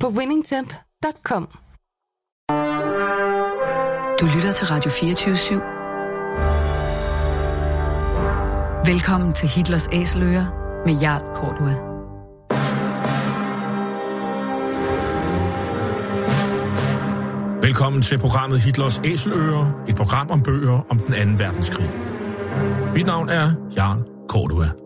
på winningtemp.com. Du lytter til Radio 24 /7. Velkommen til Hitlers Æseløer med Jarl Kortua. Velkommen til programmet Hitlers Æseløer, et program om bøger om den anden verdenskrig. Mit navn er Jarl Kortua.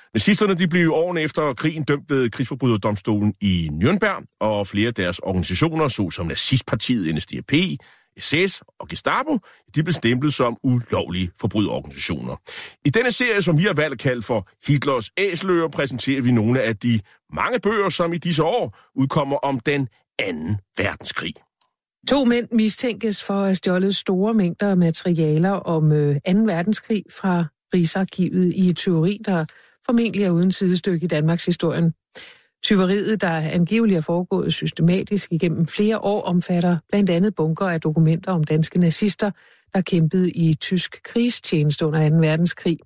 Nazisterne de blev årene efter krigen dømt ved krigsforbryderdomstolen i Nürnberg, og flere af deres organisationer, såsom nazistpartiet NSDAP, SS og Gestapo, de blev stemplet som ulovlige forbryderorganisationer. I denne serie, som vi har valgt kaldt for Hitlers Æsler, præsenterer vi nogle af de mange bøger, som i disse år udkommer om den anden verdenskrig. To mænd mistænkes for at have stjålet store mængder materialer om øh, 2. Verdenskrig fra Rigsarkivet i teori, der formentlig er uden sidestykke i Danmarks historien. Tyveriet, der angiveligt er foregået systematisk igennem flere år, omfatter blandt andet bunker af dokumenter om danske nazister, der kæmpede i tysk krigstjeneste under 2. verdenskrig.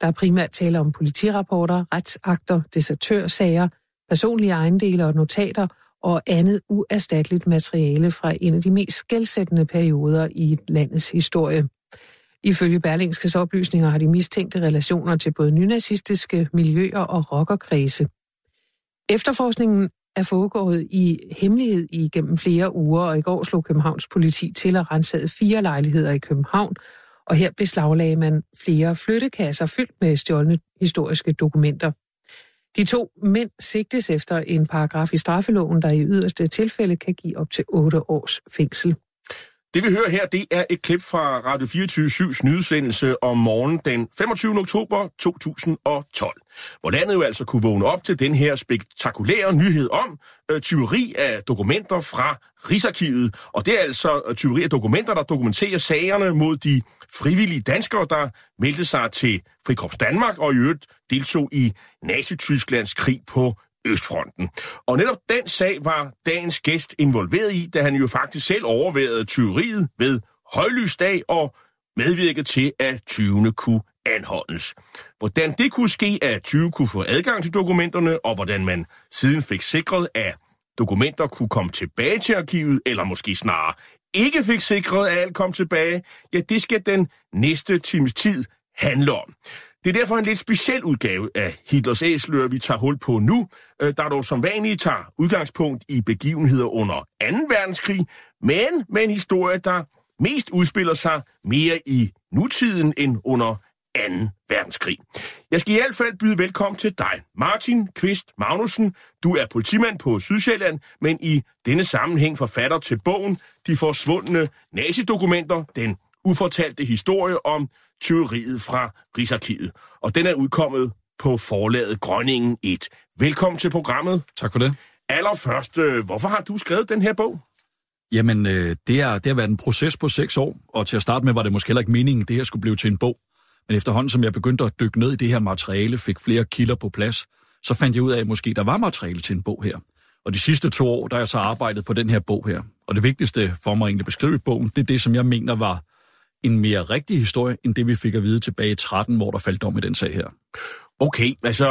Der er primært tale om politirapporter, retsakter, desertørsager, personlige ejendele og notater og andet uerstatteligt materiale fra en af de mest skældsættende perioder i landets historie. Ifølge Berlingskes oplysninger har de mistænkte relationer til både nynazistiske miljøer og rockerkredse. Efterforskningen er foregået i hemmelighed i gennem flere uger, og i går slog Københavns politi til at rensede fire lejligheder i København, og her beslaglagde man flere flyttekasser fyldt med stjålne historiske dokumenter. De to mænd sigtes efter en paragraf i straffeloven, der i yderste tilfælde kan give op til otte års fængsel. Det vi hører her, det er et klip fra Radio 24-7's nyhedssendelse om morgenen den 25. oktober 2012, hvor landet jo altså kunne vågne op til den her spektakulære nyhed om øh, tyveri af dokumenter fra Rigsarkivet. Og det er altså øh, tyveri af dokumenter, der dokumenterer sagerne mod de frivillige danskere, der meldte sig til Frikorps Danmark og i øvrigt deltog i Nazi-Tysklands krig på Østfronten. Og netop den sag var dagens gæst involveret i, da han jo faktisk selv overvejede tyveriet ved højlysdag og medvirkede til, at 20. kunne anholdes. Hvordan det kunne ske, at 20 kunne få adgang til dokumenterne, og hvordan man siden fik sikret, at dokumenter kunne komme tilbage til arkivet, eller måske snarere ikke fik sikret, at alt kom tilbage, ja, det skal den næste times tid handle om. Det er derfor en lidt speciel udgave af Hitlers Æsler, vi tager hul på nu, øh, der dog som vanligt tager udgangspunkt i begivenheder under 2. verdenskrig, men med en historie, der mest udspiller sig mere i nutiden end under 2. verdenskrig. Jeg skal i hvert fald byde velkommen til dig, Martin Kvist Magnussen. Du er politimand på Sydsjælland, men i denne sammenhæng forfatter til bogen De forsvundne nazidokumenter, den ufortalte historie om tyveriet fra Rigsarkivet. Og den er udkommet på forlaget Grønningen 1. Velkommen til programmet. Tak for det. Allerførst, øh, hvorfor har du skrevet den her bog? Jamen, øh, det, er, det har været en proces på seks år, og til at starte med var det måske heller ikke meningen, det her skulle blive til en bog. Men efterhånden, som jeg begyndte at dykke ned i det her materiale, fik flere kilder på plads, så fandt jeg ud af, at måske der var materiale til en bog her. Og de sidste to år, der har jeg så arbejdet på den her bog her. Og det vigtigste for mig egentlig at beskrive bogen, det er det, som jeg mener var en mere rigtig historie, end det vi fik at vide tilbage i 13, hvor der faldt dom i den sag her. Okay, altså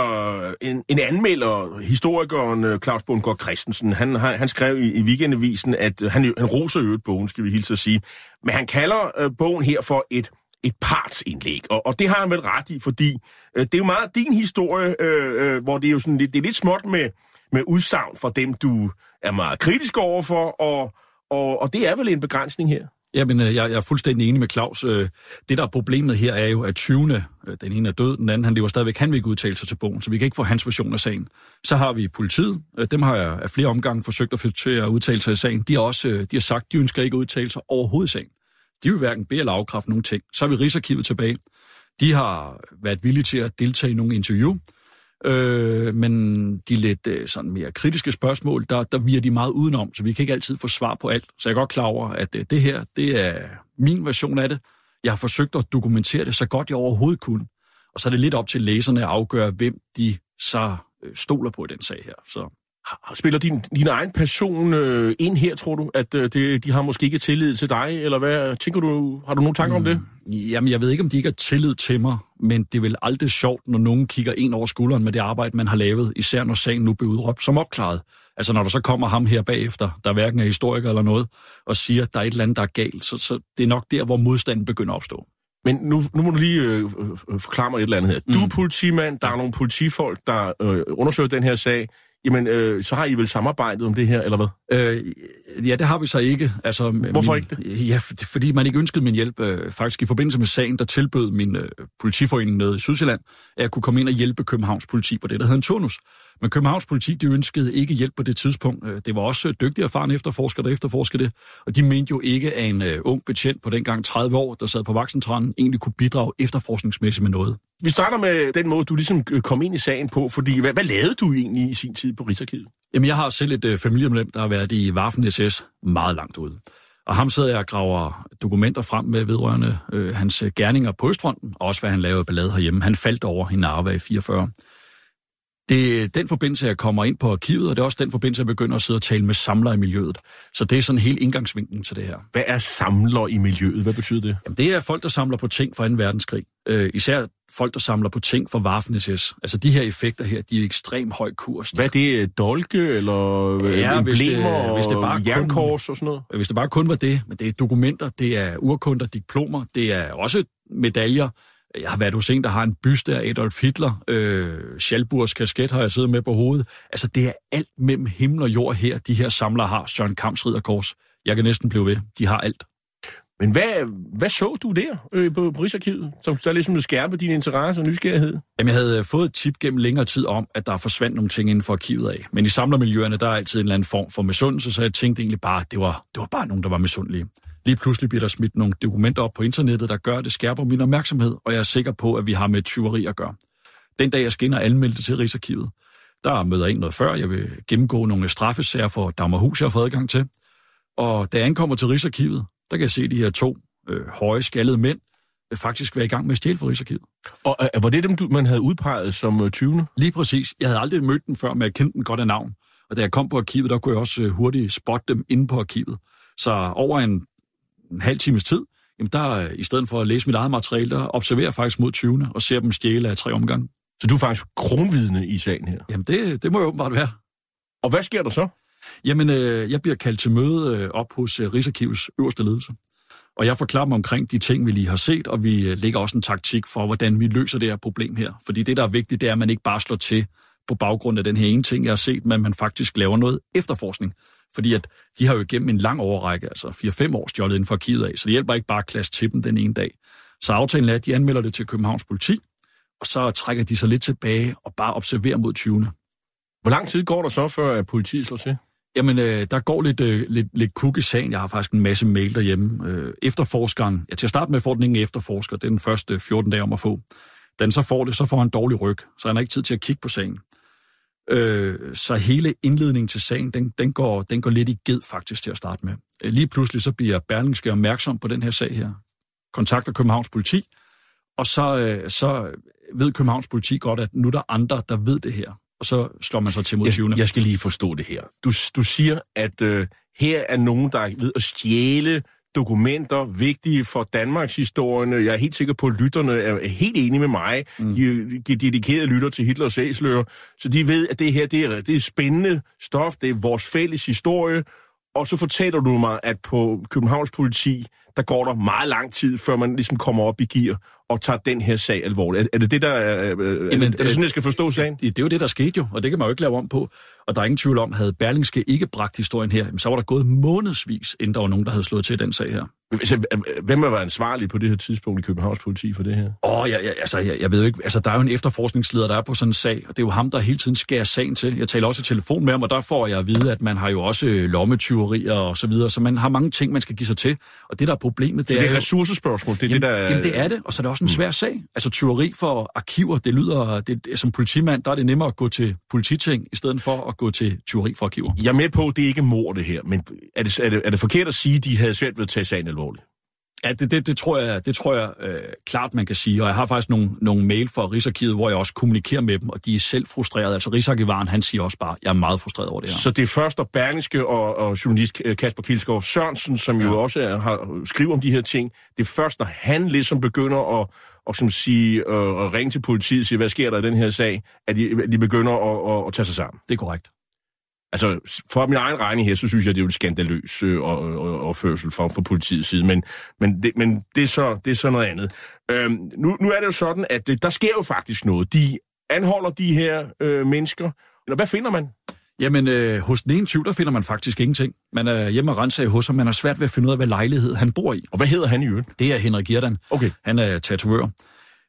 en, en anmelder, historikeren øh, Claus Bundgaard Christensen, han, han, han skrev i, i weekendavisen, at øh, han, han roser jo bogen, skal vi hilse at sige, men han kalder øh, bogen her for et et partsindlæg, og, og det har han vel ret i, fordi øh, det er jo meget din historie, øh, øh, hvor det er jo sådan lidt, det er lidt småt med, med udsagn fra dem, du er meget kritisk overfor, og, og, og det er vel en begrænsning her? Jamen, øh, jeg, jeg er fuldstændig enig med Claus. Øh, det, der er problemet her, er jo, at 20. Øh, den ene er død, den anden han lever stadigvæk, han vil ikke udtale sig til bogen, så vi kan ikke få hans version af sagen. Så har vi politiet. Dem har jeg af flere omgange forsøgt at få til at udtale sig i sagen. De har også de har sagt, de ønsker ikke at udtale sig overhovedet i sagen. De vil hverken bede eller afkræfte nogen ting. Så har vi Rigsarkivet tilbage. De har været villige til at deltage i nogle interview, øh, men de lidt øh, sådan mere kritiske spørgsmål, der, der virer de meget udenom, så vi kan ikke altid få svar på alt. Så jeg er godt klar over, at øh, det her, det er min version af det. Jeg har forsøgt at dokumentere det så godt jeg overhovedet kunne. Og så er det lidt op til læserne at afgøre, hvem de så øh, stoler på i den sag her. Så Spiller din, din egen person øh, ind her, tror du? At øh, det, de har måske ikke tillid til dig, eller hvad? Tænker du, har du nogle tanker mm, om det? Jamen, jeg ved ikke, om de ikke har tillid til mig, men det er vel aldrig sjovt, når nogen kigger ind over skulderen med det arbejde, man har lavet, især når sagen nu bliver udråbt som opklaret. Altså, når der så kommer ham her bagefter, der hverken er historiker eller noget, og siger, at der er et eller andet, der er galt, så, så det er nok der, hvor modstanden begynder at opstå. Men nu, nu må du lige øh, øh, forklare mig et eller andet her. Du er mm. politimand, der er nogle politifolk, der øh, undersøger den her sag. Jamen, øh, så har I vel samarbejdet om det her, eller hvad? Øh, ja, det har vi så ikke. Altså, Hvorfor min, ikke det? Ja, fordi man ikke ønskede min hjælp. Øh, faktisk i forbindelse med sagen, der tilbød min øh, politiforening nede i Sydsjælland, at jeg kunne komme ind og hjælpe Københavns politi på det, der hedder en turnus. Men Københavns politi, de ønskede ikke hjælp på det tidspunkt. Øh, det var også øh, dygtige erfarne efterforskere, der efterforskede det. Og de mente jo ikke, at en uh, ung betjent på dengang 30 år, der sad på voksentranen, egentlig kunne bidrage efterforskningsmæssigt med noget. Vi starter med den måde, du ligesom kom ind i sagen på, fordi hvad, hvad lavede du egentlig i sin tid på Rigsarkivet? Jamen, jeg har selv et familiemedlem, der har været i Waffen SS meget langt ude. Og ham sidder jeg og graver dokumenter frem med vedrørende øh, hans gerninger på Østfronten, og også hvad han lavede ballade herhjemme. Han faldt over i Narva i 44. Det er den forbindelse, jeg kommer ind på arkivet, og det er også den forbindelse, jeg begynder at sidde og tale med samlere i miljøet. Så det er sådan helt indgangsvinklen til det her. Hvad er samler i miljøet? Hvad betyder det? Jamen, det er folk, der samler på ting fra 2. verdenskrig. Øh, især folk, der samler på ting fra Waffen-SS. Altså de her effekter her, de er ekstremt høj kurs. Hvad er det? Dolke eller ja, emblemer hvis det, hvis det bare jernkors og sådan noget? Hvis det bare kun var det, men det er dokumenter, det er urkunder, diplomer, det er også medaljer, jeg har været hos en, der har en byste af Adolf Hitler. Øh, Schalburgs kasket har jeg siddet med på hovedet. Altså, det er alt mellem himmel og jord her, de her samlere har. Søren Kamps Ridderkors. Jeg kan næsten blive ved. De har alt. Men hvad, hvad så du der øh, på, på Rigsarkivet, som der ligesom skærpe din interesse og nysgerrighed? Jamen, jeg havde fået et tip gennem længere tid om, at der forsvandt nogle ting inden for arkivet af. Men i samlermiljøerne, der er altid en eller anden form for misundelse, så jeg tænkte egentlig bare, at det var, det var bare nogen, der var misundelige. Lige pludselig bliver der smidt nogle dokumenter op på internettet, der gør, at det skærper min opmærksomhed, og jeg er sikker på, at vi har med tyveri at gøre. Den dag, jeg anmelde det til Rigsarkivet, der møder jeg ind noget før. Jeg vil gennemgå nogle straffesager for Dagmarhus, jeg har fået adgang til. Og da jeg ankommer til Rigsarkivet, der kan jeg se de her to øh, høje, skaldede mænd vil faktisk være i gang med at stjæle for Rigsarkivet. Og øh, var det dem, man havde udpeget som øh, 20. Lige præcis. Jeg havde aldrig mødt dem før, men jeg kendte dem godt af navn. Og da jeg kom på arkivet, der kunne jeg også øh, hurtigt spotte dem inde på arkivet. Så over en en halv times tid, jamen der, i stedet for at læse mit eget materiale, der observerer jeg faktisk mod 20. og ser dem stjæle af tre omgange. Så du er faktisk kronvidne i sagen her? Jamen det, det må jo åbenbart være. Og hvad sker der så? Jamen, øh, jeg bliver kaldt til møde øh, op hos øh, Rigsarkivets øverste ledelse. Og jeg forklarer mig omkring de ting, vi lige har set, og vi øh, lægger også en taktik for, hvordan vi løser det her problem her. Fordi det, der er vigtigt, det er, at man ikke bare slår til på baggrund af den her ene ting, jeg har set, men man faktisk laver noget efterforskning. Fordi at de har jo igennem en lang overrække, altså 4-5 år stjålet inden for arkivet af, så det hjælper ikke bare at klasse til dem den ene dag. Så aftalen er, at de anmelder det til Københavns politi, og så trækker de sig lidt tilbage og bare observerer mod 20. Hvor lang tid går der så, før at politiet slår til? Jamen, øh, der går lidt, øh, lidt, lidt kuk i sagen. Jeg har faktisk en masse mail derhjemme. Øh, efterforskeren, ja, til at starte med får den ingen efterforsker. Det er den første 14 dage om at få. Da den så får det, så får han dårlig ryg, så han har ikke tid til at kigge på sagen. Øh, så hele indledningen til sagen, den, den, går, den går lidt i ged faktisk til at starte med. Øh, lige pludselig så bliver Berlingske opmærksom på den her sag her. Kontakter Københavns politi, og så, øh, så ved Københavns politi godt, at nu er der andre, der ved det her. Og så slår man sig til mod 20. Jeg, jeg skal lige forstå det her. Du, du siger, at øh, her er nogen, der er ved at stjæle dokumenter vigtige for Danmarks historie. Jeg er helt sikker på, at lytterne er helt enige med mig. Mm. De, de dedikerede lytter til Hitlers æsler, så de ved, at det her det er, det er spændende stof, det er vores fælles historie, og så fortæller du mig, at på Københavns politi, der går der meget lang tid, før man ligesom kommer op i gear og tager den her sag alvorligt. Er, er det det, der er, øh, Jamen, er, det, er det sådan, jeg skal forstå sagen? Det, det er jo det, der skete jo, og det kan man jo ikke lave om på. Og der er ingen tvivl om, havde Berlingske ikke bragt historien her, så var der gået månedsvis, inden der var nogen, der havde slået til den sag her. Hvem var ansvarlig på det her tidspunkt i Københavns politi for det her? Åh, oh, jeg, jeg, altså, jeg, jeg ved ikke. Altså, der er jo en efterforskningsleder, der er på sådan en sag, og det er jo ham, der hele tiden skærer sagen til. Jeg taler også i telefon med ham, og der får jeg at vide, at man har jo også øh, lommetyverier og så videre, så man har mange ting, man skal give sig til. Og det, der er problemet, det så er... det er ressourcespørgsmål, det er jamen, det, der... Jamen, det er det, og så er det også en svær sag. Altså, tyveri for arkiver, det lyder... Det, som politimand, der er det nemmere at gå til polititing, i stedet for at gå til tyveri for arkiver. Jeg er med på, at det ikke er mor, det her, men er det, er det, er det forkert at sige, at de havde svært ved at tage sagen alvorligt? Ja, det, det, det tror jeg, det tror jeg øh, klart, man kan sige. Og jeg har faktisk nogle, nogle mail fra Rigsarkivet, hvor jeg også kommunikerer med dem, og de er selv frustrerede. Altså Rigsarkivaren, han siger også bare, jeg er meget frustreret over det her. Så det er først og Berlingske og, og journalist øh, Kasper Kilsgaard Sørensen, som ja. jo også er, har skriver om de her ting, det er først, når han ligesom begynder at, og som sige, øh, at ringe til politiet og sige, hvad sker der i den her sag, at de, de begynder at, at, at tage sig sammen. Det er korrekt. Altså, for min egen regning her, så synes jeg, det er jo et skandaløs øh, opførsel for, for politiets side, men, men, det, men det, er så, det er så noget andet. Øhm, nu, nu er det jo sådan, at det, der sker jo faktisk noget. De anholder de her øh, mennesker. Hvad finder man? Jamen, øh, hos den ene tyv, der finder man faktisk ingenting. Man er hjemme og renser hos ham, man har svært ved at finde ud af, hvad lejlighed han bor i. Og hvad hedder han i øvrigt? Det er Henrik Gjerdan. Okay. Han er tatovør.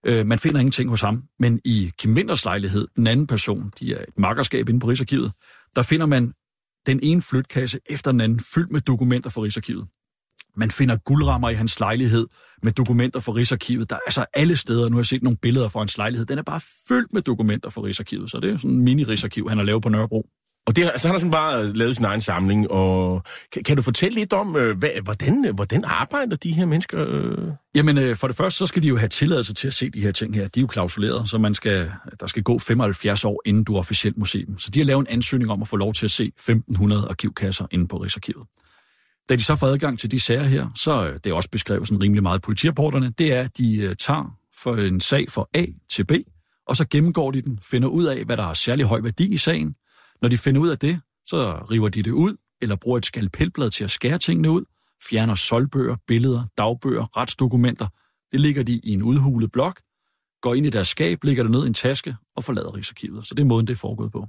Øh, man finder ingenting hos ham, men i Kim Winters lejlighed, den anden person, de er et makkerskab inde på Rigsarkivet, der finder man den ene flytkasse efter den anden fyldt med dokumenter fra Rigsarkivet. Man finder guldrammer i hans lejlighed med dokumenter fra Rigsarkivet. Der er altså alle steder, nu har jeg set nogle billeder fra hans lejlighed, den er bare fyldt med dokumenter fra Rigsarkivet, så det er sådan en mini-Rigsarkiv, han har lavet på Nørrebro. Og det, altså, han har sådan bare øh, lavet sin egen samling, og kan, kan du fortælle lidt om, øh, hvad, hvordan, øh, hvordan arbejder de her mennesker? Øh? Jamen, øh, for det første, så skal de jo have tilladelse til at se de her ting her. De er jo klausuleret, så man skal, der skal gå 75 år, inden du er officielt museum. Så de har lavet en ansøgning om at få lov til at se 1500 arkivkasser inde på Rigsarkivet. Da de så får adgang til de sager her, så øh, det er også beskrevet sådan rimelig meget i politirapporterne, det er, at de tager for en sag fra A til B, og så gennemgår de den, finder ud af, hvad der har særlig høj værdi i sagen, når de finder ud af det, så river de det ud, eller bruger et skalpelblad til at skære tingene ud, fjerner solbøger, billeder, dagbøger, retsdokumenter. Det ligger de i en udhulet blok, går ind i deres skab, lægger det ned i en taske og forlader Rigsarkivet. Så det er måden, det er foregået på.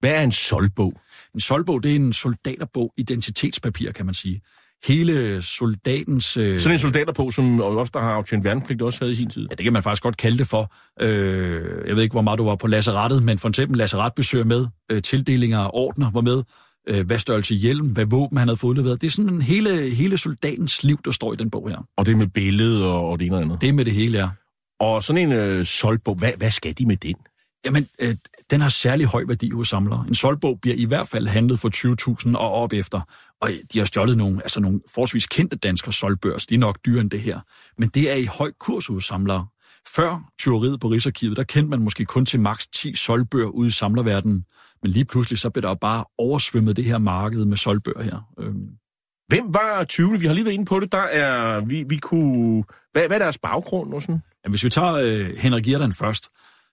Hvad er en solbog? En solbog, det er en soldaterbog, identitetspapir, kan man sige. Hele soldatens... Øh... Sådan en soldaterbog, som også der har aftjent værnepligt, også havde i sin tid? Ja, det kan man faktisk godt kalde det for. Øh, jeg ved ikke, hvor meget du var på lazarettet, men for eksempel lazaretbesøg med, øh, tildelinger af ordner var med, øh, hvad størrelse hjelm, hvad våben han havde fået udleveret. Det er sådan en hele, hele soldatens liv, der står i den bog her. Og det er med billede og, og det ene og andet? Det er med det hele, ja. Og sådan en øh, solbog, hvad, hvad skal de med den? Jamen, øh, den har særlig høj værdi hos samlere. En solbog bliver i hvert fald handlet for 20.000 og op efter. Og de har stjålet nogle, altså nogle forholdsvis kendte danske solbørs. De er nok dyre end det her. Men det er i høj kurs hos samlere. Før tyveriet på Rigsarkivet, der kendte man måske kun til maks 10 solbøger ude i samlerverdenen. Men lige pludselig så blev der bare oversvømmet det her marked med solbøger her. Øhm. Hvem var 20? Vi har lige været inde på det. Der er, vi, vi kunne, hvad, hvad er deres baggrund? Og sådan? Ja, hvis vi tager øh, Henrik Gierdan først,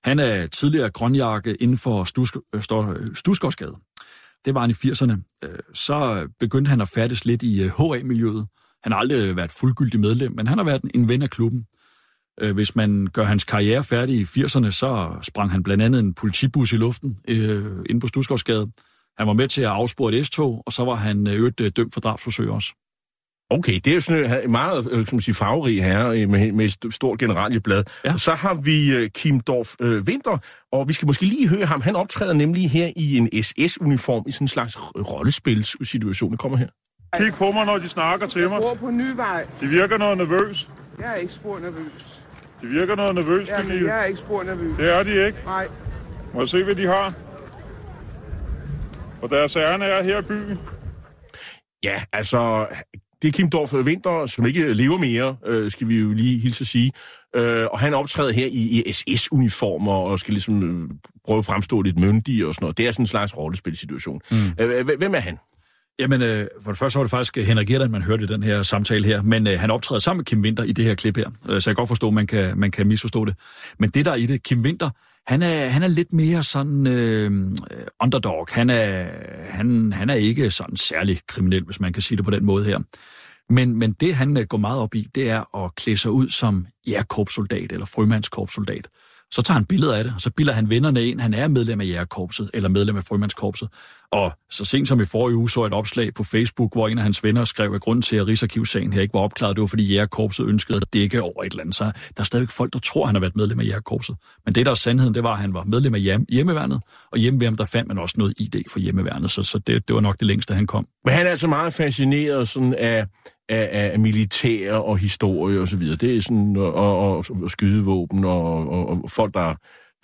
han er tidligere grønjakke inden for Stusgårdsgade. Øh, øh, Det var han i 80'erne. Øh, så begyndte han at færdes lidt i HA-miljøet. Han har aldrig været fuldgyldig medlem, men han har været en ven af klubben. Hvis man gør hans karriere færdig i 80'erne, så sprang han blandt andet en politibus i luften inde på Stusgårdsgade. Han var med til at afspore et S-tog, og så var han øvrigt dømt for drabsforsøg også. Okay, det er jo sådan en meget øh, kan man sige, farverig herre øh, med, med et stort generalieblad. Ja. Så har vi uh, Kim Dorf uh, Winter, og vi skal måske lige høre ham. Han optræder nemlig her i en SS-uniform i sådan en slags rollespilssituation. Det kommer her. Kig på mig, når de snakker til mig. Jeg bor på Nyvej. De virker noget nervøs. Jeg er ikke spor nervøs. De virker noget nervøs, ja, men jeg er ikke spor nervøs. Det er de ikke. Nej. Må jeg se, hvad de har? Og deres ærne er her i byen. Ja, altså, det er Kim Dorf Winter, som ikke lever mere, øh, skal vi jo lige hilse at sige. Øh, og han optræder her i, i SS-uniformer og skal ligesom øh, prøve at fremstå lidt myndig og sådan noget. Det er sådan en slags rollespilsituation. Mm. Øh, hvem er han? Jamen, øh, for det første var det faktisk Henrik Gerdan, man hørte i den her samtale her, men øh, han optræder sammen med Kim Winter i det her klip her, øh, så jeg kan godt forstå, at man kan, man kan misforstå det. Men det der er i det, Kim Winter, han er, han er lidt mere sådan øh, underdog. Han er, han, han er ikke sådan særlig kriminel, hvis man kan sige det på den måde her. Men, men det, han øh, går meget op i, det er at klæde sig ud som jægerkorpssoldat eller frømandskorpssoldat. Så tager han billeder af det, og så bilder han vennerne ind, han er medlem af jægerkorpset eller medlem af frømandskorpset. Og så sent som i forrige uge så jeg et opslag på Facebook, hvor en af hans venner skrev, at grunden til, at Rigsarkivssagen her ikke var opklaret, det var, fordi jægerkorpset ønskede at dække over et eller andet. Så der er stadigvæk folk, der tror, at han har været medlem af jægerkorpset. Men det, der er sandheden, det var, at han var medlem af hjem, hjemmeværnet, og hjemmeværnet, der fandt man også noget ID for hjemmeværnet, så, så det, det var nok det længste, han kom. Men han er altså meget fascineret sådan af, af, af militær og historie og så videre. Det er sådan, og, og, og skydevåben og, og, og folk, der,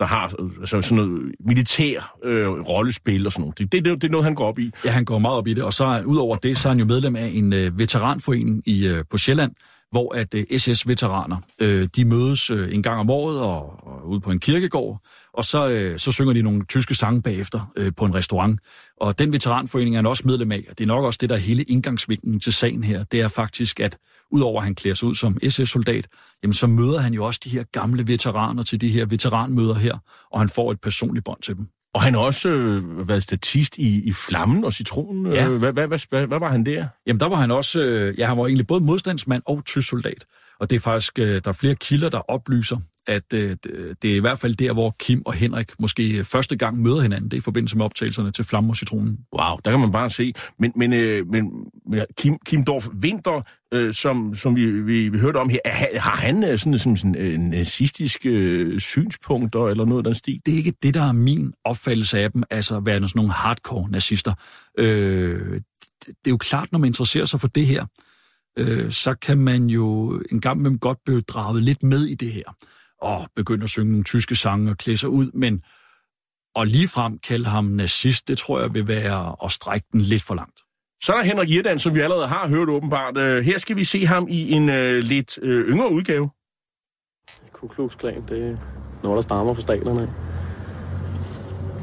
der har øh, altså sådan noget militær øh, rollespil og sådan noget. Det, det, det, er noget, han går op i. Ja, han går meget op i det, og så udover det, så er han jo medlem af en øh, veteranforening i, øh, på Sjælland, hvor at øh, SS-veteraner, øh, de mødes øh, en gang om året og, og ude på en kirkegård, og så, øh, så synger de nogle tyske sange bagefter øh, på en restaurant. Og den veteranforening er han også medlem af, og det er nok også det, der er hele indgangsvinklen til sagen her. Det er faktisk, at udover at han klæder sig ud som SS-soldat, jamen så møder han jo også de her gamle veteraner til de her veteranmøder her, og han får et personligt bånd til dem. Og han har også øh, været statist i, i Flammen og Citronen. Ja. Øh, Hvad, hvad, hvad, hvad, hvad var han der? Jamen der var han også, øh, ja han var egentlig både modstandsmand og tysk soldat. Og det er faktisk, øh, der er flere kilder, der oplyser, at øh, det- er i hvert fald der, hvor Kim og Henrik måske første gang møder hinanden. Det er i forbindelse med optagelserne til Flamme og Citronen. Wow, der kan man bare se. Men, men, øh, men men Kim, Kim Dorf Winter, øh, som, som vi, vi, vi hørte om her, er, har han øh, sådan, sådan, sådan øh, nazistiske øh, synspunkter eller noget af den stil? Det er ikke det, der er min opfattelse af dem, altså at være sådan nogle hardcore nazister. Øh, det, det er jo klart, når man interesserer sig for det her, øh, så kan man jo en gang med godt blive draget lidt med i det her, og begynde at synge nogle tyske sange og klæde sig ud, men og ligefrem kalde ham nazist, det tror jeg vil være at strække den lidt for langt. Så er der Henrik Irdan, som vi allerede har hørt åbenbart. Øh, Her skal vi se ham i en øh, lidt øh, yngre udgave. Ku Klux Klan, det er noget, der stammer fra staterne.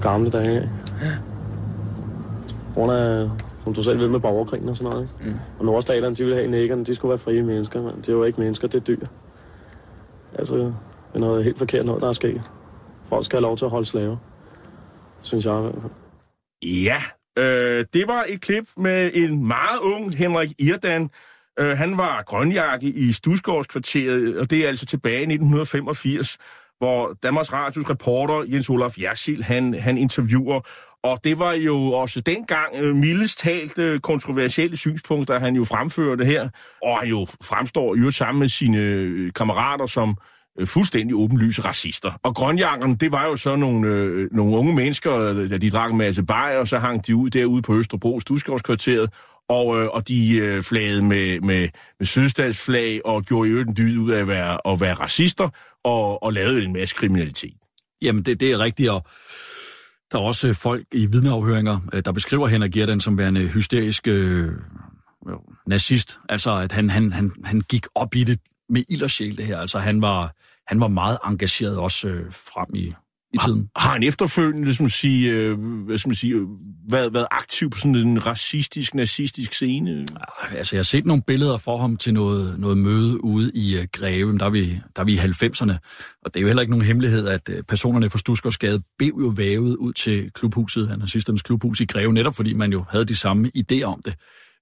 Gamle dage. af. Grund af, som du selv ved, med borgerkrigen og sådan noget. ikke? Mm. Og nordstaterne, de ville have næggerne, de skulle være frie mennesker. Men det er jo ikke mennesker, det er dyr. Altså, det er noget helt forkert noget, der er sket. Folk skal have lov til at holde slave. Synes jeg. Ja, øh, det var et klip med en meget ung Henrik Irdan. Øh, han var grønjakke i Stusgårdskvarteret, og det er altså tilbage i 1985, hvor Danmarks Radios reporter Jens Olaf Jersil, han, han interviewer. Og det var jo også dengang øh, mildest talt øh, kontroversielle synspunkter, han jo fremførte her. Og han jo fremstår jo sammen med sine øh, kammerater som Øh, fuldstændig åbenlyse racister. Og grønjakkerne, det var jo så nogle, øh, nogle unge mennesker, øh, da de drak en masse bajer, og så hang de ud derude på Østerbro, Stusgårdskvarteret, og, øh, og de øh, flagede med, med, med sydstatsflag og gjorde i øvrigt en dyd ud af at være, at være racister og, og lavede en masse kriminalitet. Jamen, det, det er rigtigt, og der er også øh, folk i vidneafhøringer, der beskriver Henrik Gerdan som værende hysterisk øh, jo, nazist. Altså, at han, han, han, han gik op i det med ild og sjæl, det her. Altså, han var, han var meget engageret også øh, frem i, i tiden. Har han efterfølgende, som sige, øh, hvad skal man sige, øh, været, været aktiv på sådan en racistisk, nazistisk scene? Altså, jeg har set nogle billeder for ham til noget, noget møde ude i uh, Greve, der er, vi, der er vi i 90'erne. Og det er jo heller ikke nogen hemmelighed, at uh, personerne fra Stusgårdsgade blev jo vævet ud til klubhuset, nazisternes klubhus i Greve, netop fordi man jo havde de samme idéer om det.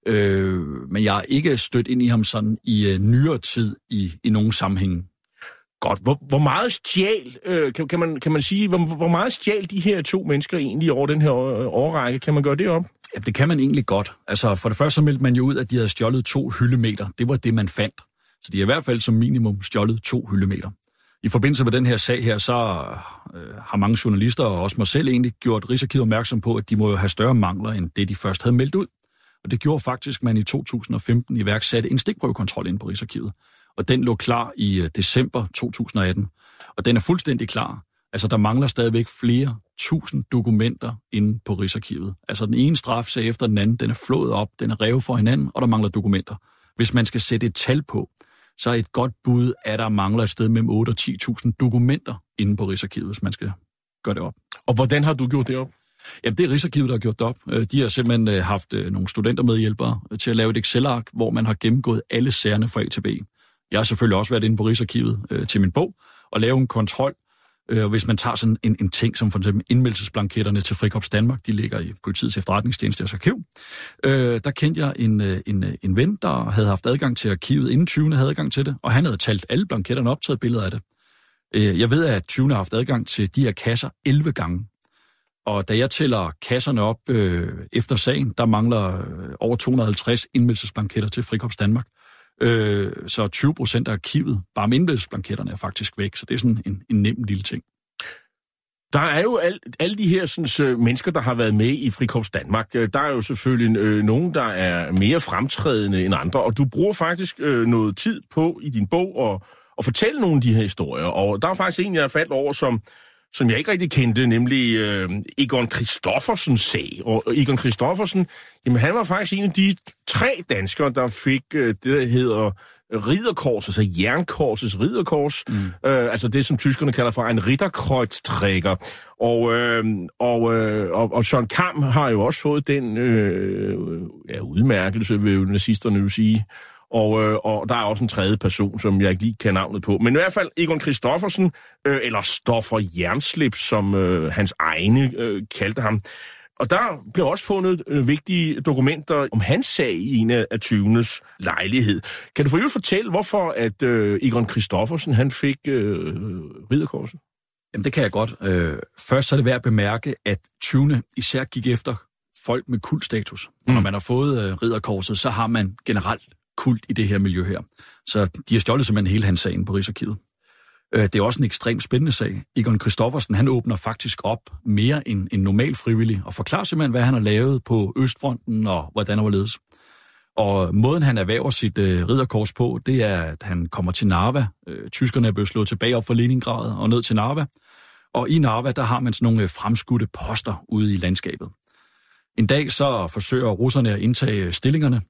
Øh, men jeg har ikke stødt ind i ham sådan i uh, nyere tid i, i nogen sammenhæng. Godt. Hvor, hvor meget stjal, øh, kan, kan, man, kan man sige, hvor, hvor meget stjal de her to mennesker egentlig over den her øh, årrække? Kan man gøre det op? Ja, det kan man egentlig godt. Altså, for det første så meldte man jo ud, at de havde stjålet to hyldemeter. Det var det, man fandt. Så de har i hvert fald som minimum stjålet to hyldemeter. I forbindelse med den her sag her, så øh, har mange journalister, og også mig selv egentlig, gjort Rigsarkivet opmærksom på, at de må jo have større mangler, end det de først havde meldt ud. Og det gjorde faktisk, at man i 2015 iværksatte en stikprøvekontrol ind på Rigsarkivet. Og den lå klar i øh, december 2018. Og den er fuldstændig klar. Altså, der mangler stadigvæk flere tusind dokumenter inde på Rigsarkivet. Altså, den ene strafsag efter den anden, den er flået op, den er revet for hinanden, og der mangler dokumenter. Hvis man skal sætte et tal på, så er et godt bud, at der mangler et sted mellem 8 og 10.000 dokumenter inde på Rigsarkivet, hvis man skal gøre det op. Og hvordan har du gjort det op? Jamen, det er Rigsarkivet, der har gjort det op. Øh, de har simpelthen øh, haft øh, nogle studentermedhjælpere til at lave et Excel-ark, hvor man har gennemgået alle sagerne fra A til B. Jeg har selvfølgelig også været inde på Rigsarkivet øh, til min bog og lave en kontrol, Øh, og hvis man tager sådan en, en ting som for eksempel indmeldelsesblanketterne til Frikorps Danmark, de ligger i politiets efterretningstjenestes arkiv, øh, der kendte jeg en, en, en ven, der havde haft adgang til arkivet, inden 20. havde adgang til det, og han havde talt alle blanketterne op, taget billeder af det. Øh, jeg ved, at 20. har haft adgang til de her kasser 11 gange. Og da jeg tæller kasserne op øh, efter sagen, der mangler øh, over 250 indmeldelsesblanketter til Frikops Danmark. Øh, så 20 procent af arkivet, bare med indmeldelsesblanketterne, er faktisk væk. Så det er sådan en, en nem lille ting. Der er jo al, alle de her sådan, mennesker, der har været med i Frikorps Danmark. Øh, der er jo selvfølgelig øh, nogen, der er mere fremtrædende end andre, og du bruger faktisk øh, noget tid på i din bog at, at fortælle nogle af de her historier. Og der er faktisk en, jeg har faldt over, som, som jeg ikke rigtig kendte, nemlig øh, Egon Christoffersens sag. Og Egon Christoffersen, jamen han var faktisk en af de tre danskere, der fik øh, det, der hedder ridderkors, altså jernkorsets ridderkors, mm. øh, altså det, som tyskerne kalder for en ridderkreuztrækker. Og, øh, og, øh, og, og Søren Kam har jo også fået den øh, ja, udmærkelse, vil nazisterne jo sige. Og, øh, og der er også en tredje person, som jeg ikke lige kan navnet på. Men i hvert fald Egon Christoffersen, øh, eller Stoffer Jernslip, som øh, hans egne øh, kaldte ham. Og der blev også fundet øh, vigtige dokumenter om hans sag i en af 20'ernes lejlighed. Kan du for øvrigt fortælle, hvorfor at øh, Egon Christoffersen han fik øh, ridderkorset? Jamen, det kan jeg godt. Øh, først så er det værd at bemærke, at 20. især gik efter folk med kultstatus. Mm. Når man har fået øh, ridderkorset, så har man generelt kult i det her miljø her. Så de har stjålet simpelthen hele hans sagen på Rigsarkivet. Øh, det er også en ekstremt spændende sag. Egon Christoffersen, han åbner faktisk op mere end en normal frivillig, og forklarer simpelthen, hvad han har lavet på Østfronten, og hvordan han ledes. Og måden, han erhverver sit øh, ridderkors på, det er, at han kommer til Narva. Øh, tyskerne er blevet slået tilbage op fra Leningrad og ned til Narva. Og i Narva, der har man sådan nogle øh, fremskudte poster ude i landskabet. En dag så forsøger russerne at indtage stillingerne,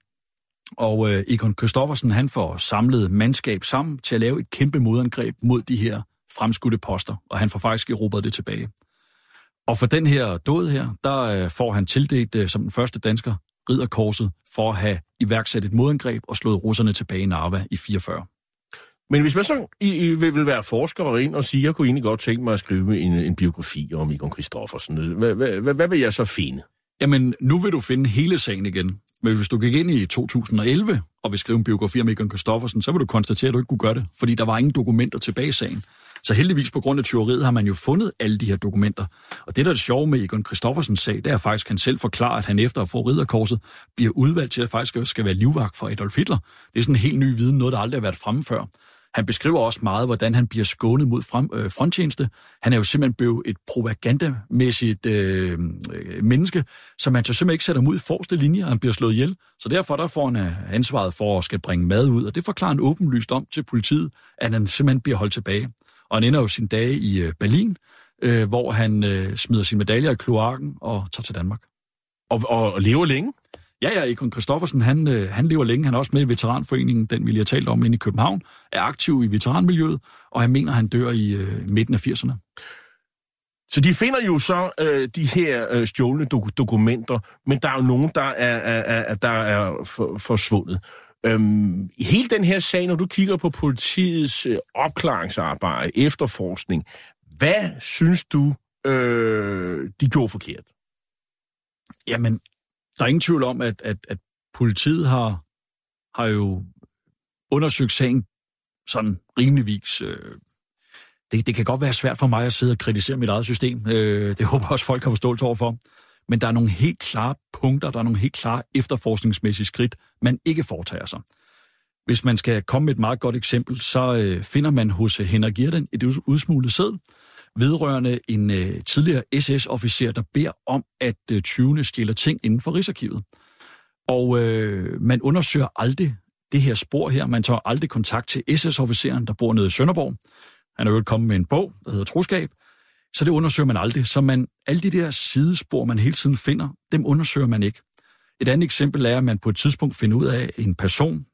og øh, Egon Kristoffersen, han får samlet mandskab sammen til at lave et kæmpe modangreb mod de her fremskudte poster, og han får faktisk erobret det tilbage. Og for den her død her, der øh, får han tildelt øh, som den første dansker ridderkorset for at have iværksat et modangreb og slået russerne tilbage i Narva i 44. Men hvis man så I, I vil, vil være forsker og ind og sige, jeg kunne egentlig godt tænke mig at skrive en, en biografi om Egon Kristoffersen, hvad, hvad, hvad, hvad vil jeg så finde? Jamen, nu vil du finde hele sagen igen. Men hvis du gik ind i 2011 og vil skrive en biografi om Egon Kristoffersen, så vil du konstatere, at du ikke kunne gøre det, fordi der var ingen dokumenter tilbage i sagen. Så heldigvis på grund af tyveriet har man jo fundet alle de her dokumenter. Og det, der er det sjove med Egon Kristoffersens sag, det er faktisk, at han selv forklarer, at han efter at få ridderkorset bliver udvalgt til at faktisk skal være livvagt for Adolf Hitler. Det er sådan en helt ny viden, noget der aldrig har været fremme før. Han beskriver også meget, hvordan han bliver skånet mod frem, øh, fronttjeneste. Han er jo simpelthen blevet et propagandamæssigt øh, øh menneske, som man så simpelthen ikke sætter mod i forreste linje, og han bliver slået ihjel. Så derfor der får han øh, ansvaret for at skal bringe mad ud, og det forklarer han åbenlyst om til politiet, at han simpelthen bliver holdt tilbage. Og han ender jo sin dage i øh, Berlin, øh, hvor han øh, smider sine medaljer i kloakken og tager til Danmark. Og, og, og lever længe? Ja, ja, Ekon Kristoffersen, han, øh, han lever længe. Han er også med i Veteranforeningen, den vi lige har talt om inde i København, er aktiv i veteranmiljøet, og han mener, han dør i øh, midten af 80'erne. Så de finder jo så øh, de her øh, stjålne do- dokumenter, men der er jo nogen, der er, er, er, der er for, forsvundet. Øhm, hele den her sag, når du kigger på politiets øh, opklaringsarbejde, efterforskning, hvad synes du, øh, de gjorde forkert? Jamen, der er ingen tvivl om, at, at, at politiet har, har jo undersøgt sagen sådan rimeligvis. Øh, det, det kan godt være svært for mig at sidde og kritisere mit eget system. Øh, det håber også folk har forståelse overfor. Men der er nogle helt klare punkter, der er nogle helt klare efterforskningsmæssige skridt, man ikke foretager sig. Hvis man skal komme med et meget godt eksempel, så øh, finder man hos Henrik Girden et udsmuglet sæd, vedrørende en øh, tidligere SS-officer, der beder om, at øh, 20. stjæler ting inden for Rigsarkivet. Og øh, man undersøger aldrig det her spor her. Man tager aldrig kontakt til SS-officeren, der bor nede i Sønderborg. Han er jo kommet med en bog, der hedder Troskab. Så det undersøger man aldrig. Så man, alle de der sidespor, man hele tiden finder, dem undersøger man ikke. Et andet eksempel er, at man på et tidspunkt finder ud af, at en person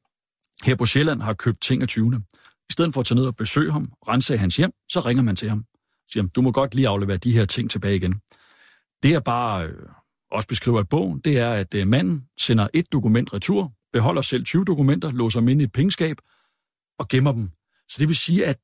her på Sjælland har købt ting af 20. I stedet for at tage ned og besøge ham, rense hans hjem, så ringer man til ham siger, du må godt lige aflevere de her ting tilbage igen. Det er bare øh, også beskriver i bogen, det er, at øh, manden sender et dokument retur, beholder selv 20 dokumenter, låser dem ind i et pengeskab og gemmer dem. Så det vil sige, at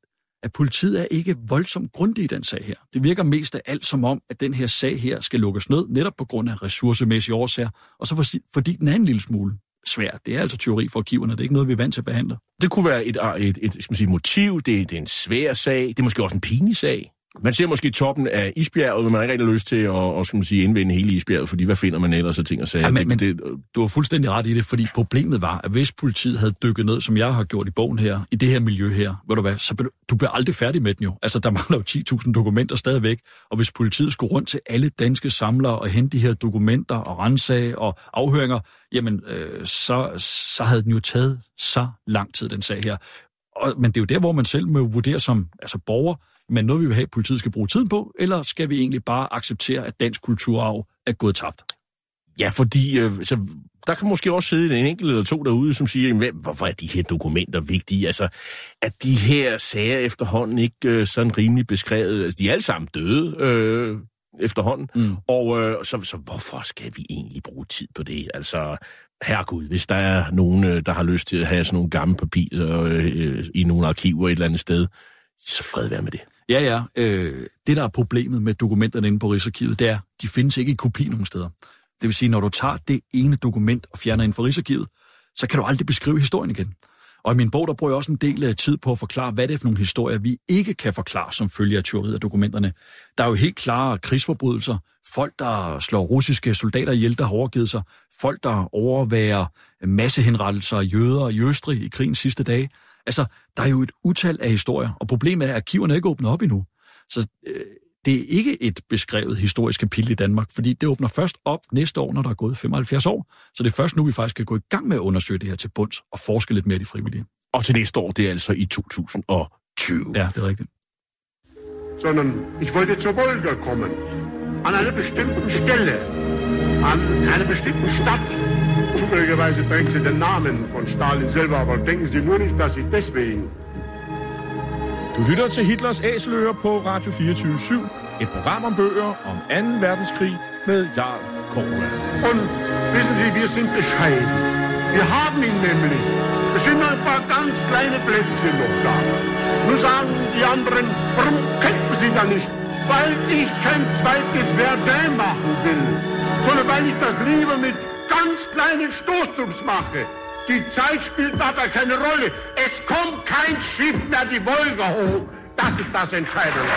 at politiet er ikke voldsomt grundig i den sag her. Det virker mest af alt som om, at den her sag her skal lukkes ned, netop på grund af ressourcemæssige årsager, og så fordi, fordi den er en lille smule svær. Det er altså teori for arkiverne, det er ikke noget, vi er vant til at behandle. Det kunne være et, et, et skal man sige, motiv, det, det er en svær sag, det er måske også en pinlig sag. Man ser måske toppen af isbjerget, men man har ikke rigtig lyst til at og, skal man sige, indvende hele isbjerget, fordi hvad finder man ellers af ting og sager? Ja, men, men det, du har fuldstændig ret i det, fordi problemet var, at hvis politiet havde dykket ned, som jeg har gjort i bogen her, i det her miljø her, ved du hvad, så du, du bliver aldrig færdig med den jo. Altså, der mangler jo 10.000 dokumenter stadigvæk, og hvis politiet skulle rundt til alle danske samlere og hente de her dokumenter og rensage og afhøringer, jamen, øh, så, så havde den jo taget så lang tid, den sag her. Og, men det er jo der, hvor man selv må vurdere som altså borger, men noget vi vil have, at politiet skal bruge tiden på, eller skal vi egentlig bare acceptere, at dansk kulturarv er gået tabt? Ja, fordi øh, så, der kan måske også sidde en enkelt eller to derude, som siger, jamen, hvorfor er de her dokumenter vigtige? Altså, at de her sager efterhånden ikke øh, sådan rimelig beskrevet? Altså, de er alle sammen døde øh, efterhånden, mm. og øh, så, så hvorfor skal vi egentlig bruge tid på det? Altså, herregud, hvis der er nogen, øh, der har lyst til at have sådan nogle gamle papirer øh, i nogle arkiver et eller andet sted, så fred være med det. Ja, ja. Øh, det, der er problemet med dokumenterne inde på Rigsarkivet, det er, de findes ikke i kopi nogen steder. Det vil sige, når du tager det ene dokument og fjerner ind fra Rigsarkivet, så kan du aldrig beskrive historien igen. Og i min bog, der bruger jeg også en del af tid på at forklare, hvad det er for nogle historier, vi ikke kan forklare som følge af tyveriet af dokumenterne. Der er jo helt klare krigsforbrydelser, folk, der slår russiske soldater ihjel, der har overgivet sig, folk, der overværer massehenrettelser af jøder i Østrig i krigens sidste dage. Altså, der er jo et utal af historier, og problemet er, at arkiverne er ikke åbnet op endnu. Så øh, det er ikke et beskrevet historisk kapitel i Danmark, fordi det åbner først op næste år, når der er gået 75 år. Så det er først nu, vi faktisk kan gå i gang med at undersøge det her til bunds og forske lidt mere i de frivillige. Og til næste år, det er altså i 2020. Ja, det er rigtigt. Sondern ich wollte zur Wolga kommen. An einer bestimmten Stelle. An einer bestimmten Stadt. Zufälligerweise trägt sie den Namen von Stalin selber, aber denken Sie nur nicht, dass ich deswegen Du lytter til Hitlers Æseløer på Radio 24 Et program om bøger om 2. verdenskrig med Jarl Korva. Und wissen Sie, wir sind bescheiden. Wir haben ihn nämlich. Es sind nur ein paar ganz kleine Plätzchen noch da. Nur sagen die anderen, warum kämpfen Sie da nicht? Weil ich kein zweites Verdun machen will, sondern weil ich das lieber mit ganz kleinen Stoßdrucks mache. Die Zeit spielt dabei keine Rolle. Es kommt kein Schiff mehr die Wolga hoch. Das ist das Entscheidende.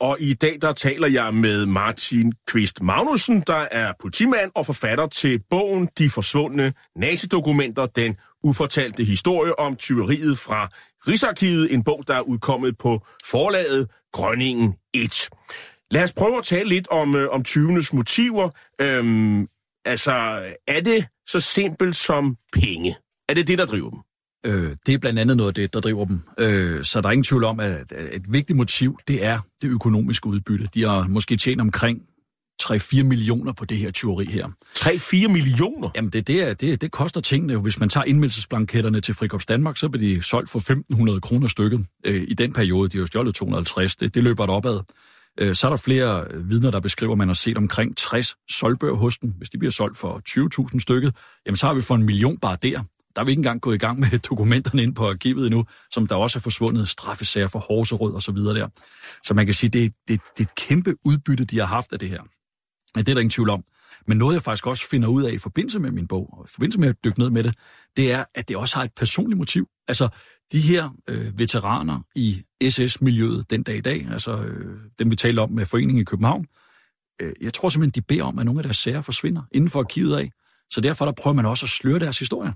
Og i dag der taler jeg med Martin Kvist Magnussen, der er politimand og forfatter til bogen De forsvundne nazidokumenter, den ufortalte historie om tyveriet fra Rigsarkivet, en bog, der er udkommet på forlaget Grønningen 1. Lad os prøve at tale lidt om, øh, om 20'ernes motiver. Øhm, altså, er det så simpelt som penge? Er det det, der driver dem? Øh, det er blandt andet noget af det, der driver dem. Øh, så der er ingen tvivl om, at et vigtigt motiv, det er det økonomiske udbytte. De har måske tjent omkring 3-4 millioner på det her tyveri her. 3-4 millioner? Jamen, det, det, er, det, det koster tingene. Hvis man tager indmeldelsesblanketterne til Frikops Danmark, så bliver de solgt for 1.500 kroner stykket øh, i den periode. De har jo stjålet 250. Det, det løber et opad. Øh, så er der flere øh, vidner, der beskriver, at man har set omkring 60 solgbøger hos dem. Hvis de bliver solgt for 20.000 stykket, jamen så har vi for en million bare der. Der er vi ikke engang gået i gang med dokumenterne ind på arkivet endnu, som der også er forsvundet straffesager for Horserød og så videre der. Så man kan sige, det, det, det er et kæmpe udbytte, de har haft af det her. Ja, det er der ingen tvivl om. Men noget, jeg faktisk også finder ud af i forbindelse med min bog, og i forbindelse med at dykke ned med det, det er, at det også har et personligt motiv. Altså, de her øh, veteraner i SS-miljøet den dag i dag, altså øh, dem vi taler om med foreningen i København, øh, jeg tror simpelthen, de beder om, at nogle af deres sager forsvinder inden for arkivet af. Så derfor der prøver man også at sløre deres historie.